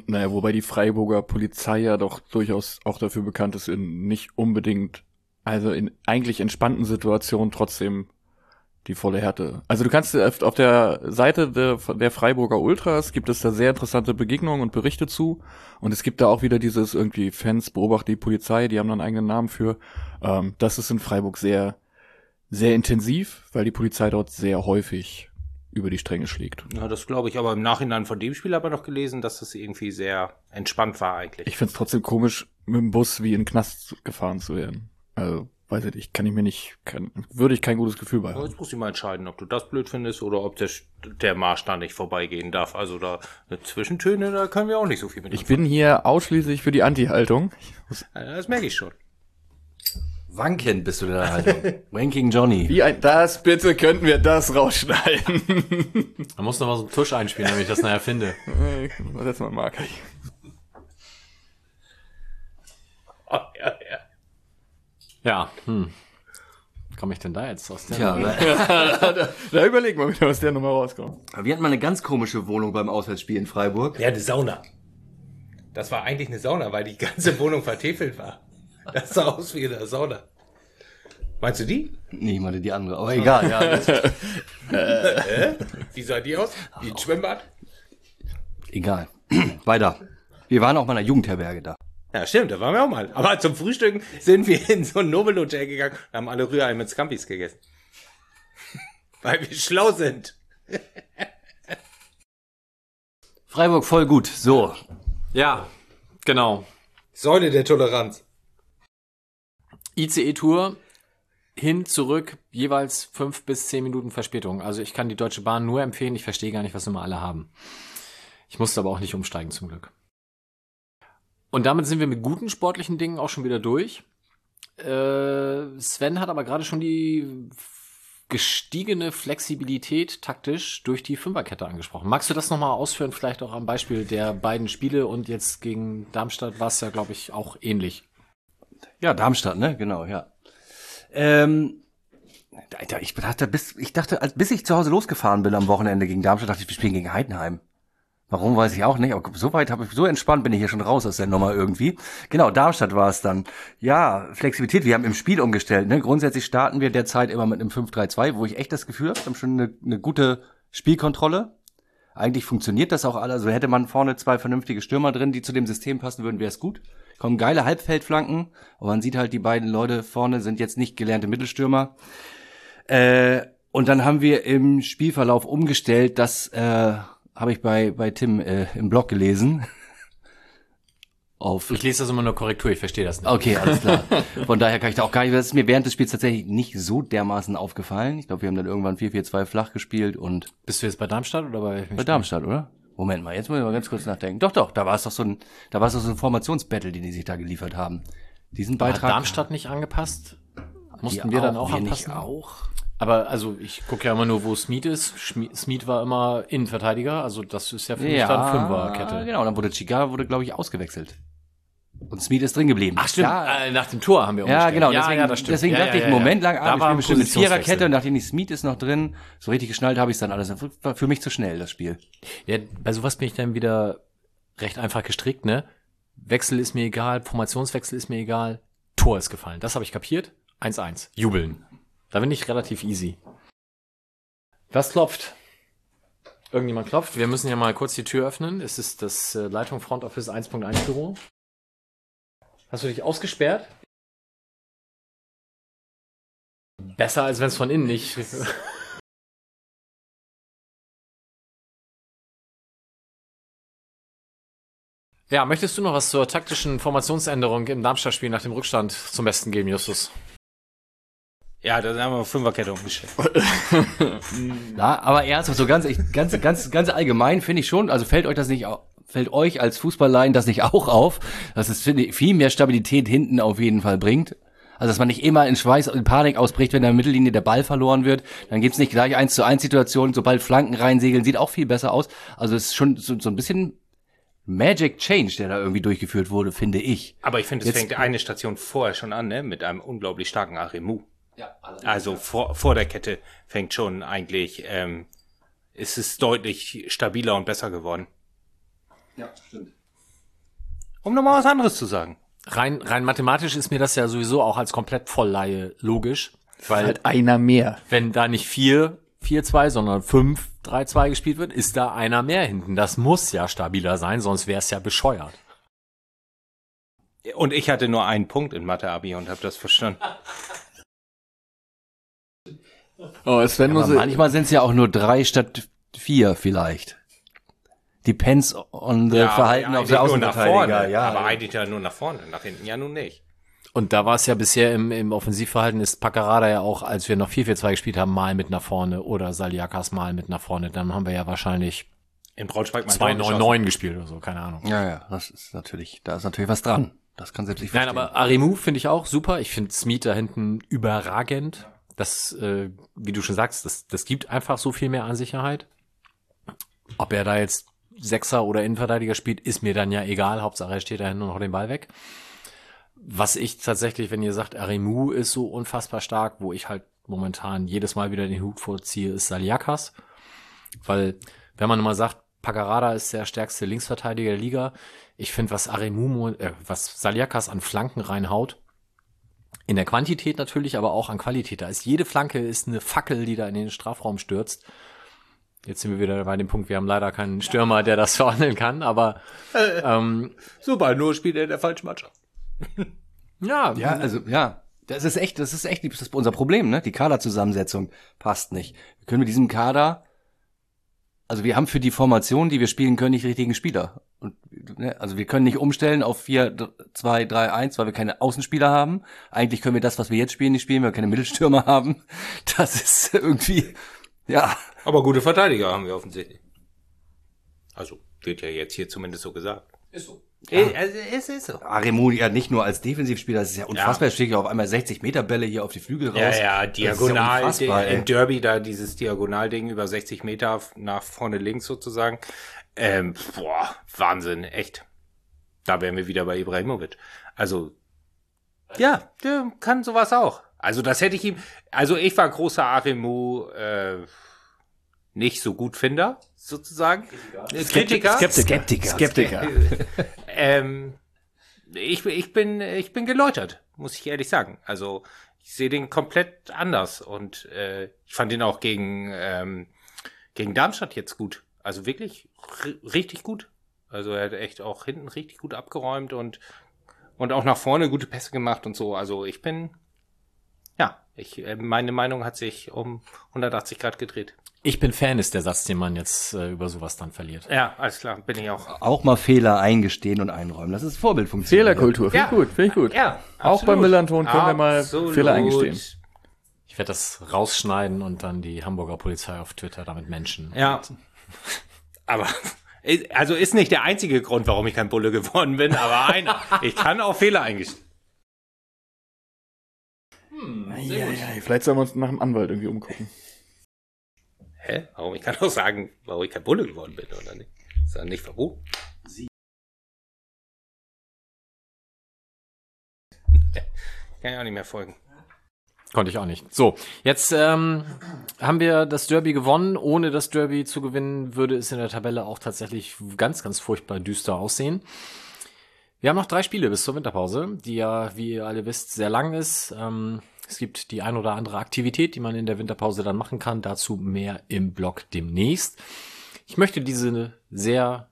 Naja, wobei die Freiburger Polizei ja doch durchaus auch dafür bekannt ist, in nicht unbedingt, also in eigentlich entspannten Situationen trotzdem die volle Härte. Also du kannst auf auf der Seite der, der Freiburger Ultras gibt es da sehr interessante Begegnungen und Berichte zu. Und es gibt da auch wieder dieses irgendwie Fans beobachten die Polizei, die haben dann einen eigenen Namen für. Ähm, das ist in Freiburg sehr, sehr intensiv, weil die Polizei dort sehr häufig über die Stränge schlägt. Ja, das glaube ich, aber im Nachhinein von dem Spiel aber noch gelesen, dass das irgendwie sehr entspannt war eigentlich. Ich find's trotzdem komisch, mit dem Bus wie in den Knast gefahren zu werden. Also, weiß ich nicht, kann ich mir nicht, kann, würde ich kein gutes Gefühl bei Aber haben. Jetzt muss ich mal entscheiden, ob du das blöd findest oder ob der, der Marsch da nicht vorbeigehen darf. Also da Zwischentöne, da können wir auch nicht so viel mit. Ich bin hier ausschließlich für die Anti-Haltung. Das merke ich schon. Wankend bist du da halt. Wanking Johnny. Wie ein, das, bitte könnten wir das rausschneiden. Man muss noch mal so einen Tusch einspielen, damit ich das nachher finde. Setz mal einen Marker. Oh, ja, ja. Hm. Komme ich denn da jetzt aus der? Ja, aber- Da überlegen wir wieder, was der Nummer rauskommt. wir hatten mal eine ganz komische Wohnung beim Auswärtsspiel in Freiburg. ja, eine Sauna. Das war eigentlich eine Sauna, weil die ganze Wohnung vertefelt war. Das sah aus wie eine Sauna. Meinst du die? Nee, ich meine die andere, aber egal, ja. äh, wie sah die aus? Wie ein Schwimmbad? egal. Weiter. Wir waren auch mal in einer Jugendherberge da. Ja, stimmt, da waren wir auch mal. Aber zum Frühstücken sind wir in so ein Nobelhotel gegangen und haben alle Rührei mit Scampis gegessen. Weil wir schlau sind. Freiburg voll gut. So. Ja, genau. Säule der Toleranz. ICE-Tour hin, zurück, jeweils fünf bis zehn Minuten Verspätung. Also ich kann die Deutsche Bahn nur empfehlen. Ich verstehe gar nicht, was immer alle haben. Ich musste aber auch nicht umsteigen, zum Glück. Und damit sind wir mit guten sportlichen Dingen auch schon wieder durch. Äh, Sven hat aber gerade schon die gestiegene Flexibilität taktisch durch die Fünferkette angesprochen. Magst du das nochmal ausführen, vielleicht auch am Beispiel der beiden Spiele und jetzt gegen Darmstadt war es ja, glaube ich, auch ähnlich. Ja, Darmstadt, ne? Genau, ja. Ähm, ich dachte, bis, ich dachte, bis ich zu Hause losgefahren bin am Wochenende gegen Darmstadt, dachte ich, wir spielen gegen Heidenheim. Warum weiß ich auch nicht, aber so weit habe ich, so entspannt bin ich hier schon raus aus der Nummer irgendwie. Genau, Darmstadt war es dann. Ja, Flexibilität, wir haben im Spiel umgestellt. Ne? Grundsätzlich starten wir derzeit immer mit einem 5-3-2, wo ich echt das Gefühl habe, wir haben schon eine, eine gute Spielkontrolle. Eigentlich funktioniert das auch alles. Also hätte man vorne zwei vernünftige Stürmer drin, die zu dem System passen würden, wäre es gut. Kommen geile Halbfeldflanken, aber man sieht halt, die beiden Leute vorne sind jetzt nicht gelernte Mittelstürmer. Äh, und dann haben wir im Spielverlauf umgestellt, dass äh, habe ich bei, bei Tim äh, im Blog gelesen. Auf ich lese das immer nur Korrektur, ich verstehe das nicht. Okay, alles klar. Von daher kann ich da auch gar nicht, das ist mir während des Spiels tatsächlich nicht so dermaßen aufgefallen. Ich glaube, wir haben dann irgendwann 4-4-2 flach gespielt und. Bist du jetzt bei Darmstadt oder bei? Bei Darmstadt, oder? Moment mal, jetzt muss ich mal ganz kurz nachdenken. Doch, doch, da war es doch so ein, da war es doch so ein Formationsbattle, den die sich da geliefert haben. Diesen Beitrag. Hat Darmstadt nicht angepasst? Mussten wir dann auch, auch anpassen? auch? Aber also ich gucke ja immer nur, wo Smith ist. Smith war immer Innenverteidiger, also das ist ja für mich ja, dann Fünferkette. Genau, dann wurde Chiga wurde glaube ich ausgewechselt. Und Smith ist drin geblieben. Ach stimmt, ja. äh, nach dem Tor haben wir Ja, genau, ja, deswegen, ja, das stimmt. deswegen dachte ich einen Moment lang, ah, ich bin bestimmt mit Viererkette und nachdem ich Smith ist noch drin, so richtig geschnallt habe ich es dann alles. War für mich zu schnell, das Spiel. Ja, bei sowas bin ich dann wieder recht einfach gestrickt, ne? Wechsel ist mir egal, Formationswechsel ist mir egal, Tor ist gefallen. Das habe ich kapiert. 1-1. Jubeln. Da bin ich relativ easy. Was klopft? Irgendjemand klopft. Wir müssen ja mal kurz die Tür öffnen. Es ist das äh, Leitung Front Office 1.1 Büro. Hast du dich ausgesperrt? Besser, als wenn es von innen nicht. ja, möchtest du noch was zur taktischen Formationsänderung im Darmstadt-Spiel nach dem Rückstand zum Besten geben, Justus? Ja, da haben wir Fünferkette umgestellt. Na, aber ernsthaft, so ganz, ganz, ganz, ganz allgemein finde ich schon, also fällt euch das nicht, fällt euch als Fußballlein das nicht auch auf, dass es viel mehr Stabilität hinten auf jeden Fall bringt. Also, dass man nicht immer in Schweiß und Panik ausbricht, wenn in der Mittellinie der Ball verloren wird. Dann gibt's nicht gleich eins zu eins Situationen, sobald Flanken reinsegeln, sieht auch viel besser aus. Also, es ist schon so, so ein bisschen Magic Change, der da irgendwie durchgeführt wurde, finde ich. Aber ich finde, es fängt eine Station vorher schon an, ne? Mit einem unglaublich starken Aremu. Ja, also vor, vor der Kette fängt schon eigentlich, ähm, ist es deutlich stabiler und besser geworden. Ja, stimmt. Um nochmal was anderes zu sagen. Rein, rein mathematisch ist mir das ja sowieso auch als komplett Vollleihe logisch. Weil halt einer mehr. Wenn da nicht vier, vier, zwei, sondern fünf, drei, zwei gespielt wird, ist da einer mehr hinten. Das muss ja stabiler sein, sonst wäre es ja bescheuert. Und ich hatte nur einen Punkt in Mathe-Abi und habe das verstanden. Oh, Sven muss manchmal sind es ja auch nur drei statt vier vielleicht. Depends on the ja, Verhalten auf der Außenverteidiger. Ja, aber eigentlich ja nur nach vorne, nach hinten ja nun nicht. Und da war es ja bisher im, im Offensivverhalten ist Paccarada ja auch, als wir noch 4-4-2 gespielt haben, mal mit nach vorne oder Saliakas mal mit nach vorne. Dann haben wir ja wahrscheinlich in Braunschweig 2-9-9 gespielt oder so, keine Ahnung. Ja, ja, das ist natürlich, da ist natürlich was dran. Das kann selbst nicht Nein, aber Arimu finde ich auch super. Ich finde Smith da hinten überragend das, äh, wie du schon sagst, das, das gibt einfach so viel mehr an Sicherheit. Ob er da jetzt Sechser oder Innenverteidiger spielt, ist mir dann ja egal. Hauptsache er steht da hinten und haut den Ball weg. Was ich tatsächlich, wenn ihr sagt, Arimu ist so unfassbar stark, wo ich halt momentan jedes Mal wieder den Hut vorziehe, ist Saliakas. Weil, wenn man immer sagt, Pagarada ist der stärkste Linksverteidiger der Liga, ich finde, was Arimu, äh, was Saliakas an Flanken reinhaut, In der Quantität natürlich, aber auch an Qualität. Da ist jede Flanke ist eine Fackel, die da in den Strafraum stürzt. Jetzt sind wir wieder bei dem Punkt, wir haben leider keinen Stürmer, der das verhandeln kann, aber ähm, Super, nur spielt er in der falschen Mannschaft. ja, Ja, also ja, das ist echt, das ist echt das ist unser Problem, ne? Die Kaderzusammensetzung passt nicht. Wir können mit diesem Kader, also wir haben für die Formation, die wir spielen können, nicht die richtigen Spieler. Und, ne, also wir können nicht umstellen auf 4, 2, 3, 1, weil wir keine Außenspieler haben. Eigentlich können wir das, was wir jetzt spielen, nicht spielen, weil wir keine Mittelstürmer haben. Das ist irgendwie, ja. Aber gute Verteidiger haben wir offensichtlich. Also, wird ja jetzt hier zumindest so gesagt. Ist so. Also, es ist so. Aremu ja nicht nur als Defensivspieler, das ist ja unfassbar. Er schlägt ja auf einmal 60 Meter Bälle hier auf die Flügel raus. Ja, ja, Das ist ja diagonal, ey. im Derby da dieses Diagonalding über 60 Meter nach vorne links sozusagen. Ähm, boah, Wahnsinn, echt. Da wären wir wieder bei Ibrahimovic. Also, ja, der kann sowas auch. Also das hätte ich ihm, also ich war großer Aremu, äh, nicht so gut Finder, sozusagen. Äh, Kritiker. Skeptiker. Skeptiker. Ähm, ich, ich bin, ich bin geläutert, muss ich ehrlich sagen. Also ich sehe den komplett anders und äh, ich fand ihn auch gegen ähm, gegen Darmstadt jetzt gut. Also wirklich ri- richtig gut. Also er hat echt auch hinten richtig gut abgeräumt und und auch nach vorne gute Pässe gemacht und so. Also ich bin ja, ich äh, meine Meinung hat sich um 180 Grad gedreht. ich bin Fan ist der Satz, den man jetzt äh, über sowas dann verliert. Ja, alles klar, bin ich auch. Auch mal Fehler eingestehen und einräumen. Das ist Vorbildfunktion. Fehlerkultur, finde Ja. ich gut, finde ich gut. Ja, Auch absolut. beim Millanton können wir mal Absolut. Fehler eingestehen. Ich werde das rausschneiden und dann die Hamburger Polizei auf Twitter damit Menschen. Ja. Aber also ist nicht der einzige Grund, warum ich kein Bulle geworden bin, aber einer. Ich kann auch Fehler eingestehen. Ja, ja, vielleicht sollen wir uns nach dem Anwalt irgendwie umgucken. Hä? Warum? Ich kann auch sagen, warum ich kein Bulle geworden bin, oder nicht? Ist ja nicht verboten. Kann ich auch nicht mehr folgen. Konnte ich auch nicht. So, jetzt ähm, haben wir das Derby gewonnen. Ohne das Derby zu gewinnen, würde es in der Tabelle auch tatsächlich ganz, ganz furchtbar düster aussehen. Wir haben noch drei Spiele bis zur Winterpause, die ja, wie ihr alle wisst, sehr lang ist. Ähm, es gibt die ein oder andere Aktivität, die man in der Winterpause dann machen kann. Dazu mehr im Blog demnächst. Ich möchte diese sehr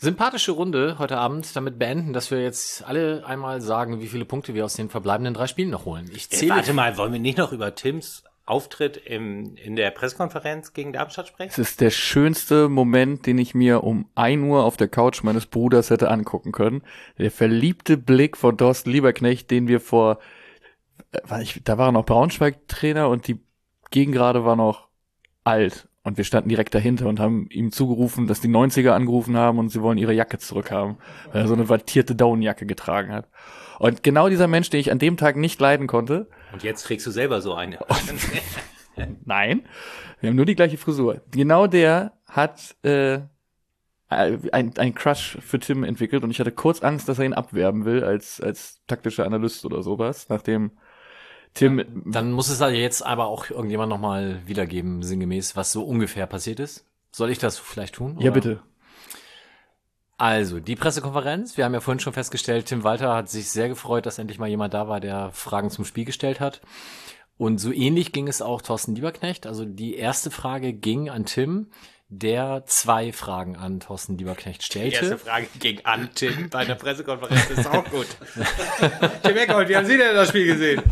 sympathische Runde heute Abend damit beenden, dass wir jetzt alle einmal sagen, wie viele Punkte wir aus den verbleibenden drei Spielen noch holen. Ich Äh, zähle. warte mal, wollen wir nicht noch über Tims Auftritt im, in der Pressekonferenz gegen Darmstadt sprechen? Es ist der schönste Moment, den ich mir um 1 Uhr auf der Couch meines Bruders hätte angucken können. Der verliebte Blick von Thorsten Lieberknecht, den wir vor, äh, war ich, da war er noch Braunschweig-Trainer und die Gegengrade war noch alt. Und wir standen direkt dahinter und haben ihm zugerufen, dass die 90er angerufen haben und sie wollen ihre Jacke zurückhaben, weil er so eine wattierte Daunenjacke getragen hat. Und genau dieser Mensch, den ich an dem Tag nicht leiden konnte, Und jetzt trägst du selber so eine. Nein, wir haben nur die gleiche Frisur. Genau der hat äh, ein, ein Crush für Tim entwickelt und ich hatte kurz Angst, dass er ihn abwerben will als, als taktischer Analyst oder sowas, nachdem Tim Dann muss es da jetzt aber auch irgendjemand nochmal wiedergeben, sinngemäß, was so ungefähr passiert ist. Soll ich das vielleicht tun? Ja, oder? bitte. Also, die Pressekonferenz. Wir haben ja vorhin schon festgestellt, Tim Walter hat sich sehr gefreut, dass endlich mal jemand da war, der Fragen zum Spiel gestellt hat. Und so ähnlich ging es auch Thorsten Lieberknecht. Also die erste Frage ging an Tim, der zwei Fragen an Thorsten Lieberknecht Die erste stellte. Frage ging an Tim bei der Pressekonferenz. ist auch gut. Tim Eckholt, wie haben Sie denn das Spiel gesehen?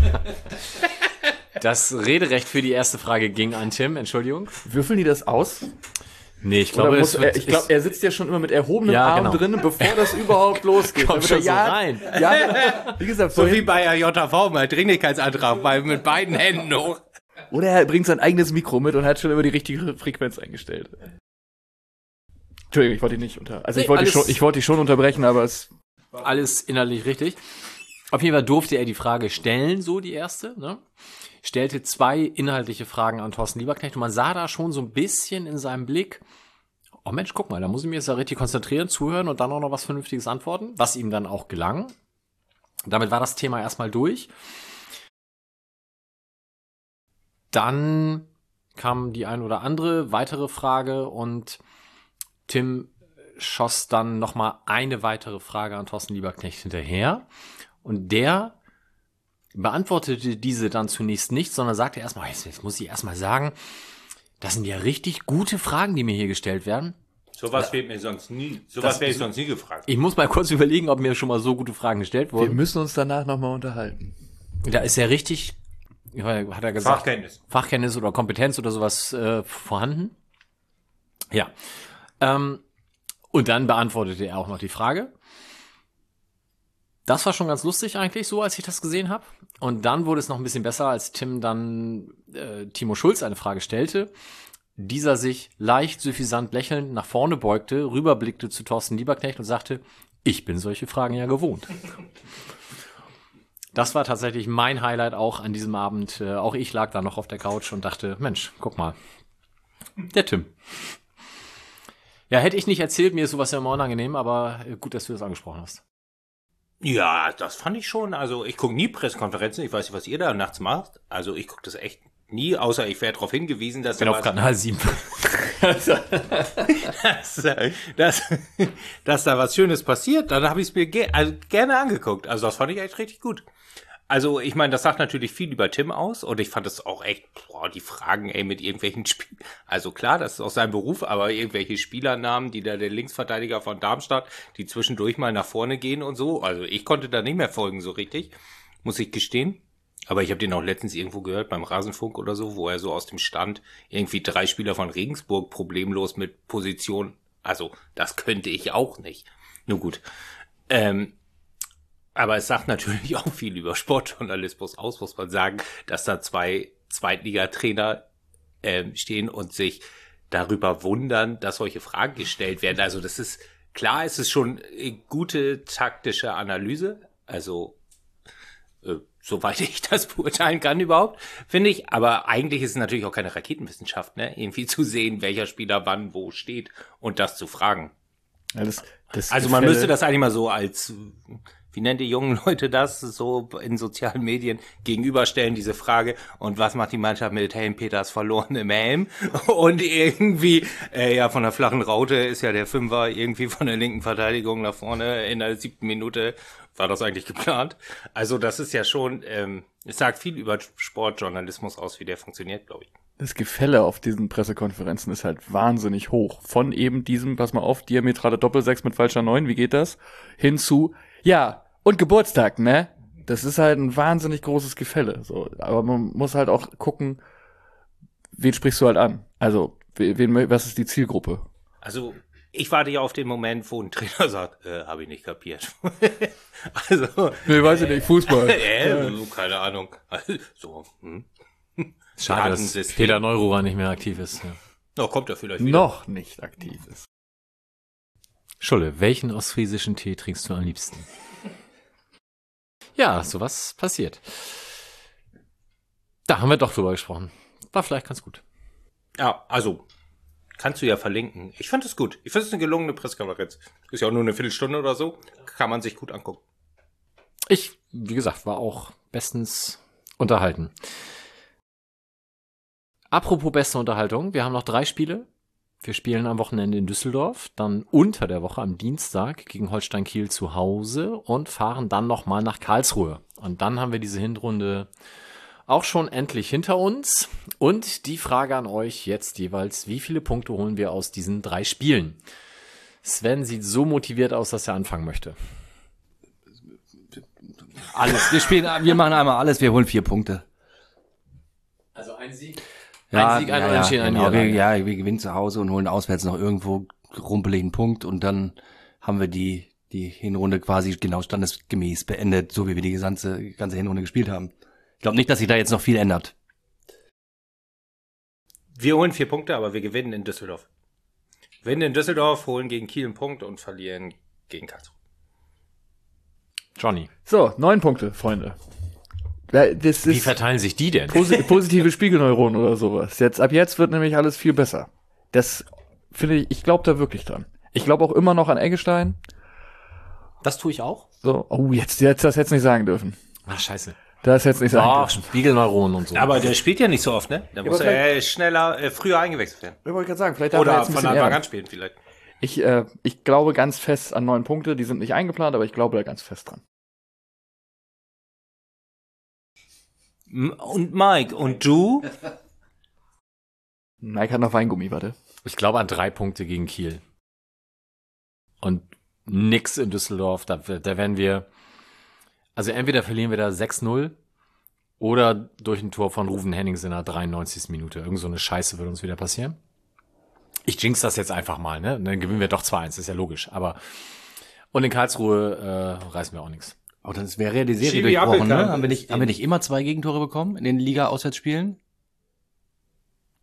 Das Rederecht für die erste Frage ging an Tim, Entschuldigung. Würfeln die das aus? Nee, ich glaube, muss es er, ich glaube, er sitzt ja schon immer mit erhobenem Ja, Arm genau. drin, bevor das überhaupt losgeht. Kommt schon so rein. Ja, wie gesagt, So wie bei der JV, mal Dringlichkeitsantrag, bei, mit beiden Händen hoch. Oder er bringt sein eigenes Mikro mit und hat schon immer die richtige Frequenz eingestellt. Entschuldigung, ich wollte dich nicht unter, also ich Nee, wollte dich schon, ich wollte dich schon unterbrechen, aber es alles innerlich richtig. Auf jeden Fall durfte er die Frage stellen, so die erste, ne? Stellte zwei inhaltliche Fragen an Thorsten Lieberknecht und man sah da schon so ein bisschen in seinem Blick, oh Mensch, guck mal, da muss ich mir jetzt ja richtig konzentrieren, zuhören und dann auch noch was Vernünftiges antworten, was ihm dann auch gelang. Damit war das Thema erstmal durch. Dann kam die ein oder andere weitere Frage und Tim schoss dann noch mal eine weitere Frage an Thorsten Lieberknecht hinterher und der beantwortete diese dann zunächst nicht, sondern sagte erstmal, jetzt, jetzt muss ich erstmal sagen, das sind ja richtig gute Fragen, die mir hier gestellt werden. Sowas wird mir sonst nie, sowas wäre ich sonst nie gefragt. Ich muss mal kurz überlegen, ob mir schon mal so gute Fragen gestellt Wir wurden. müssen uns danach nochmal unterhalten. Da ist ja richtig, hat er gesagt, Fachkenntnis. Fachkenntnis oder Kompetenz oder sowas äh, vorhanden. Ja. Ähm, und dann beantwortete er auch noch die Frage. Das war schon ganz lustig eigentlich, so als ich das gesehen habe. Und dann wurde es noch ein bisschen besser, als Tim dann äh, Timo Schulz eine Frage stellte. Dieser sich leicht suffisant lächelnd nach vorne beugte, rüberblickte zu Thorsten Lieberknecht und sagte, ich bin solche Fragen ja gewohnt. Das war tatsächlich mein Highlight auch an diesem Abend. Äh, auch ich lag da noch auf der Couch und dachte, Mensch, guck mal. Der Tim. Ja, hätte ich nicht erzählt, mir ist sowas ja immer unangenehm, aber äh, gut, dass du das angesprochen hast. Ja, das fand ich schon. Also ich gucke nie Pressekonferenzen. Ich weiß nicht, was ihr da nachts macht. Also ich gucke das echt nie, außer ich werde darauf hingewiesen, dass Ich bin auf Kanal 7. dass, dass, dass da was Schönes passiert, dann habe ich es mir ge also gerne angeguckt. Also das fand ich echt richtig gut. Also ich meine, das sagt natürlich viel über Tim aus und ich fand es auch echt, boah, die Fragen, ey, mit irgendwelchen Spiel Also klar, das ist auch sein Beruf, aber irgendwelche Spielernamen, die da der Linksverteidiger von Darmstadt, die zwischendurch mal nach vorne gehen und so. Also ich konnte da nicht mehr folgen so richtig, muss ich gestehen. Aber ich habe den auch letztens irgendwo gehört beim Rasenfunk oder so, wo er so aus dem Stand irgendwie drei Spieler von Regensburg problemlos mit Position. Also das könnte ich auch nicht. Nur gut. Ähm, aber es sagt natürlich auch viel über Sportjournalismus aus, muss man sagen, dass da zwei Zweitligatrainer ähm, stehen und sich darüber wundern, dass solche Fragen gestellt werden. Also das ist klar, es ist schon äh, gute taktische Analyse. Also äh, soweit ich das beurteilen kann überhaupt, finde ich. Aber eigentlich ist es natürlich auch keine Raketenwissenschaft, ne? Irgendwie zu sehen, welcher Spieler wann wo steht und das zu fragen. Ja, das, das Also man Gefälle- müsste das eigentlich mal so als, wie nennt die jungen Leute das, so in sozialen Medien gegenüberstellen, diese Frage, und was macht die Mannschaft mit Helm Peters verloren im Helm? Und irgendwie, äh, ja, von der flachen Raute ist ja der Fünfer irgendwie von der linken Verteidigung nach vorne in der siebten Minute, war das eigentlich geplant? Also das ist ja schon, ähm, es sagt viel über Sportjournalismus aus, wie der funktioniert, glaube ich. Das Gefälle auf diesen Pressekonferenzen ist halt wahnsinnig hoch. Von eben diesem, pass mal auf, diametrale Doppelsechs mit falscher Neun, wie geht das? Hinzu, ja, und Geburtstag, ne? Das ist halt ein wahnsinnig großes Gefälle. So, aber man muss halt auch gucken, wen sprichst du halt an? Also, wen, was ist die Zielgruppe? Also, ich warte ja auf den Moment, wo ein Trainer sagt, äh, habe ich nicht kapiert. also, Nee, weiß ich nicht, Fußball. äh, so, keine Ahnung. so, hm. Schade, dass. Peter Neururer nicht mehr aktiv ist. Ja. Na, kommt er vielleicht wieder. Noch nicht aktiv ist. Schulle, welchen ostfriesischen Tee trinkst du am liebsten? Ja, sowas passiert. Da haben wir doch drüber gesprochen. War vielleicht ganz gut. Ja, also, kannst du ja verlinken. Ich fand es gut. Ich finde es eine gelungene Pressekonferenz. Ist ja auch nur eine Viertelstunde oder so. Kann man sich gut angucken. Ich, wie gesagt, war auch bestens unterhalten. Apropos beste Unterhaltung, wir haben noch drei Spiele. Wir spielen am Wochenende in Düsseldorf, dann unter der Woche am Dienstag gegen Holstein Kiel zu Hause und fahren dann nochmal nach Karlsruhe. Und dann haben wir diese Hinrunde auch schon endlich hinter uns. Und die Frage an euch jetzt jeweils, wie viele Punkte holen wir aus diesen drei Spielen? Sven sieht so motiviert aus, dass er anfangen möchte. Alles. Wir spielen, wir machen einmal alles, wir holen vier Punkte. Also ein Sieg. Ja, ein Sieg, ein ja, Unentschieden, ja, ein genau. wir, ja, wir gewinnen zu Hause und holen auswärts noch irgendwo rumpeligen Punkt und dann haben wir die, die Hinrunde quasi genau standesgemäß beendet, so wie wir die ganze, ganze Hinrunde gespielt haben. Ich glaube nicht, dass sich da jetzt noch viel ändert. Wir holen vier Punkte, aber wir gewinnen in Düsseldorf. Gewinnen in Düsseldorf, holen gegen Kiel einen Punkt und verlieren gegen Karlsruhe. Johnny. So, neun Punkte, Freunde. Ja, Wie verteilen sich die denn? posi positive Spiegelneuronen oder sowas. Jetzt, ab jetzt wird nämlich alles viel besser. Das finde ich, ich glaube da wirklich dran. Ich glaube auch immer noch an Eggestein. Das tue ich auch. So, oh, jetzt, jetzt, das hättest du nicht sagen dürfen. Ach, scheiße. Das hättest nicht sagen Ach, dürfen. Spiegelneuronen und so. Aber der spielt ja nicht so oft, ne? Da muss aber er schneller, äh, früher eingewechselt werden. Ich wollte gerade sagen, vielleicht er Oder jetzt ein von Anfang an spielen vielleicht. Ich, äh, ich glaube ganz fest an neun Punkte. Die sind nicht eingeplant, aber ich glaube da ganz fest dran. Und Mike, und du? Mike hat noch Weingummi, warte. Ich glaube an drei Punkte gegen Kiel. Und nix in Düsseldorf. Da, da werden wir, also entweder verlieren wir da 6-0 oder durch ein Tor von Ruven Hennings in der 93. Minute. Irgend so eine Scheiße wird uns wieder passieren. Ich jinx das jetzt einfach mal, ne? Und Dann gewinnen wir doch 2-1, ist ja logisch. Aber und in Karlsruhe äh, reißen wir auch nichts. Aber dann wäre ja die Serie Schiebe durchbrochen, ne? Haben wir, nicht, haben wir nicht immer zwei Gegentore bekommen in den Liga-Auswärtsspielen?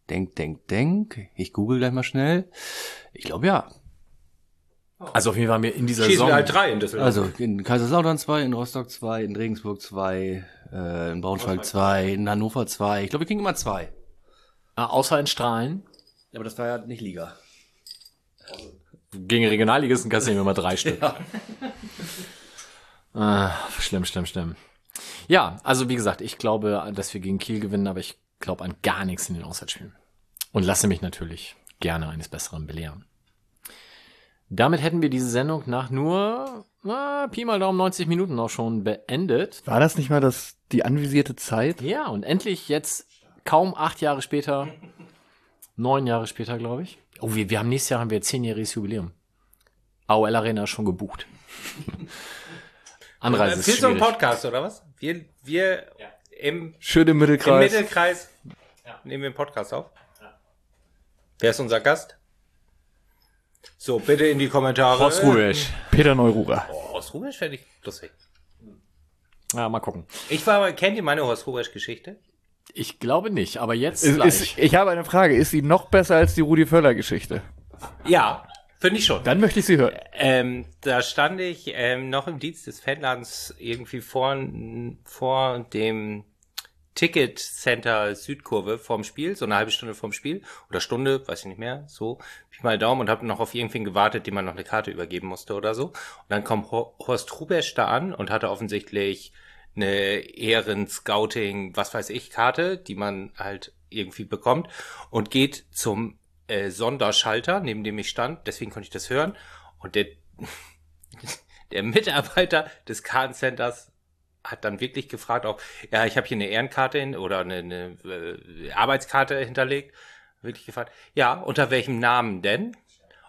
Denk, denk, denk. Ich google gleich mal schnell. Ich glaube ja. Also auf jeden Fall haben wir in dieser Schießen Saison. wir halt drei in Düsseldorf. Also in Kaiserslautern zwei, in Rostock zwei, in Regensburg zwei, äh, in Braunschweig zwei, in Hannover zwei. Ich glaube, wir kriegen immer zwei. Ah, außer in Strahlen. Aber das war ja nicht Liga. Gegen Regionalligisten kassieren wir mal drei Stück. Ah, schlimm, schlimm, schlimm. Ja, also wie gesagt, ich glaube, dass wir gegen Kiel gewinnen, aber ich glaube an gar nichts in den Auswärtsspielen. Und lasse mich natürlich gerne eines Besseren belehren. Damit hätten wir diese Sendung nach nur na, Pi mal Daumen 90 Minuten auch schon beendet. War das nicht mal das, die anvisierte Zeit? Ja, und endlich jetzt kaum acht Jahre später, neun Jahre später, glaube ich. Oh, wir, wir haben nächstes Jahr haben wir zehnjähriges Jubiläum. AOL Arena ist schon gebucht. Anreise ist Für so einen schwierig. Podcast, oder was? Wir, wir im, Schön im im Mittelkreis. Mittelkreis nehmen wir einen Podcast auf. Wer ist unser Gast? So, bitte in die Kommentare. Horst Rubesch. Peter Neururer. Oh, Horst Rubesch fände ich lustig. Ja, mal gucken. Ich war, kennt ihr meine Horst Rubesch-Geschichte? Ich glaube nicht, aber jetzt Ist, gleich. ist, ich habe eine Frage. Ist sie noch besser als die Rudi Völler-Geschichte? Ja, finde ich schon. Dann möchte ich sie hören. Ähm, da stand ich ähm, noch im Dienst des Fanladens irgendwie vor, vor dem Ticket Center Südkurve vorm Spiel, so eine halbe Stunde vorm Spiel oder Stunde, weiß ich nicht mehr, so ich mal Daumen und habe noch auf irgendwen gewartet, dem man noch eine Karte übergeben musste oder so. Und dann kommt Hor- Horst Rubesch da an und hatte offensichtlich eine Ehren-Scouting, was weiß ich, Karte, die man halt irgendwie bekommt und geht zum äh, Sonderschalter, neben dem ich stand, deswegen konnte ich das hören. Und der, der Mitarbeiter des Kartencenters hat dann wirklich gefragt auch, ja, ich habe hier eine Ehrenkarte hin, oder eine, eine äh, Arbeitskarte hinterlegt. Wirklich gefragt, ja, unter welchem Namen denn?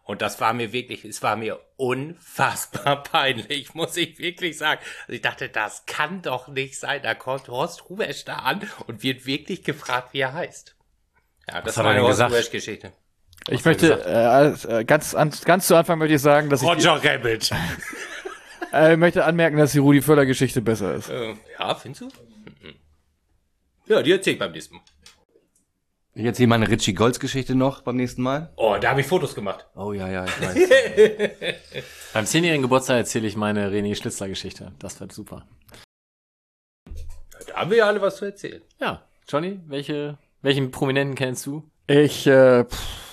Und das war mir wirklich, es war mir unfassbar peinlich, muss ich wirklich sagen. Also ich dachte, das kann doch nicht sein. Da kommt Horst Rubesch da an und wird wirklich gefragt, wie er heißt. Ja, das hat war er eine Horst? Rubesch-Geschichte. Ich möchte, äh, äh, ganz, an, ganz zu Anfang möchte ich sagen, dass ich, Roger Rabbit. äh, möchte anmerken, dass die Rudi Völler-Geschichte besser ist. Äh, ja, findest du? Mhm. Ja, die erzähl ich beim nächsten Mal. Ich erzähle meine Richie Golds Geschichte noch beim nächsten Mal. Oh, da habe ich Fotos gemacht. Oh ja, ja, ich weiß. Beim zehnjährigen Geburtstag erzähle ich meine René Schlitzler-Geschichte. Das wird super. Da haben wir ja alle was zu erzählen. Ja, Johnny, welche, welchen Prominenten kennst du? Ich, äh, pff,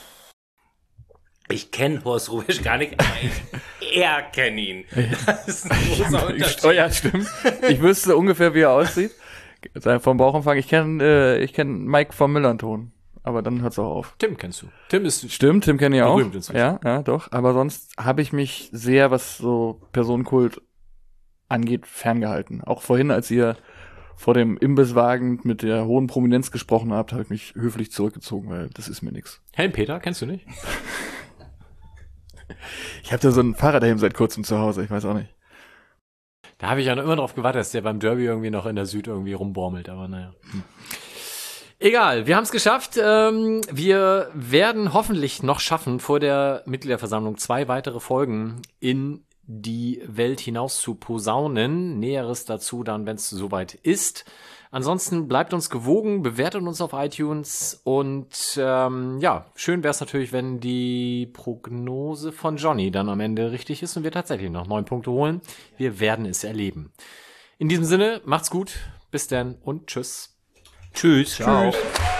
Ich kenne Horst Rubisch gar nicht, aber ich, er kennt ihn. Das ist ein großer Unterschied. oh ja, stimmt. Ich wüsste ungefähr, wie er aussieht. Sein- Vom Bauchumfang. Ich kenne, äh, ich kenne Mike vom Millanton. Aber dann hört's auch auf. Tim kennst du. Tim ist Stimmt, Tim kenne ich auch. Ja, ja, doch. Aber sonst habe ich mich sehr, was so Personenkult angeht, ferngehalten. Auch vorhin, als ihr vor dem Imbisswagen mit der hohen Prominenz gesprochen habt, habe ich mich höflich zurückgezogen, weil das ist mir nix. Helmpeter, kennst du nicht? Ich habe da so einen Fahrradhelm seit kurzem zu Hause, ich weiß auch nicht. Da habe ich ja noch immer drauf gewartet, dass der beim Derby irgendwie noch in der Süd irgendwie rumbormelt, aber naja. Hm. Egal, wir haben es geschafft. Ähm, wir werden hoffentlich noch schaffen, vor der Mitgliederversammlung zwei weitere Folgen in die Welt hinaus zu posaunen. Näheres dazu dann, wenn es soweit ist. Ansonsten bleibt uns gewogen, bewertet uns auf iTunes und ähm, ja, schön wäre es natürlich, wenn die Prognose von Johnny dann am Ende richtig ist und wir tatsächlich noch neun Punkte holen. Wir werden es erleben. In diesem Sinne, macht's gut, bis dann und tschüss. Tschüss. Ciao. Tschüss.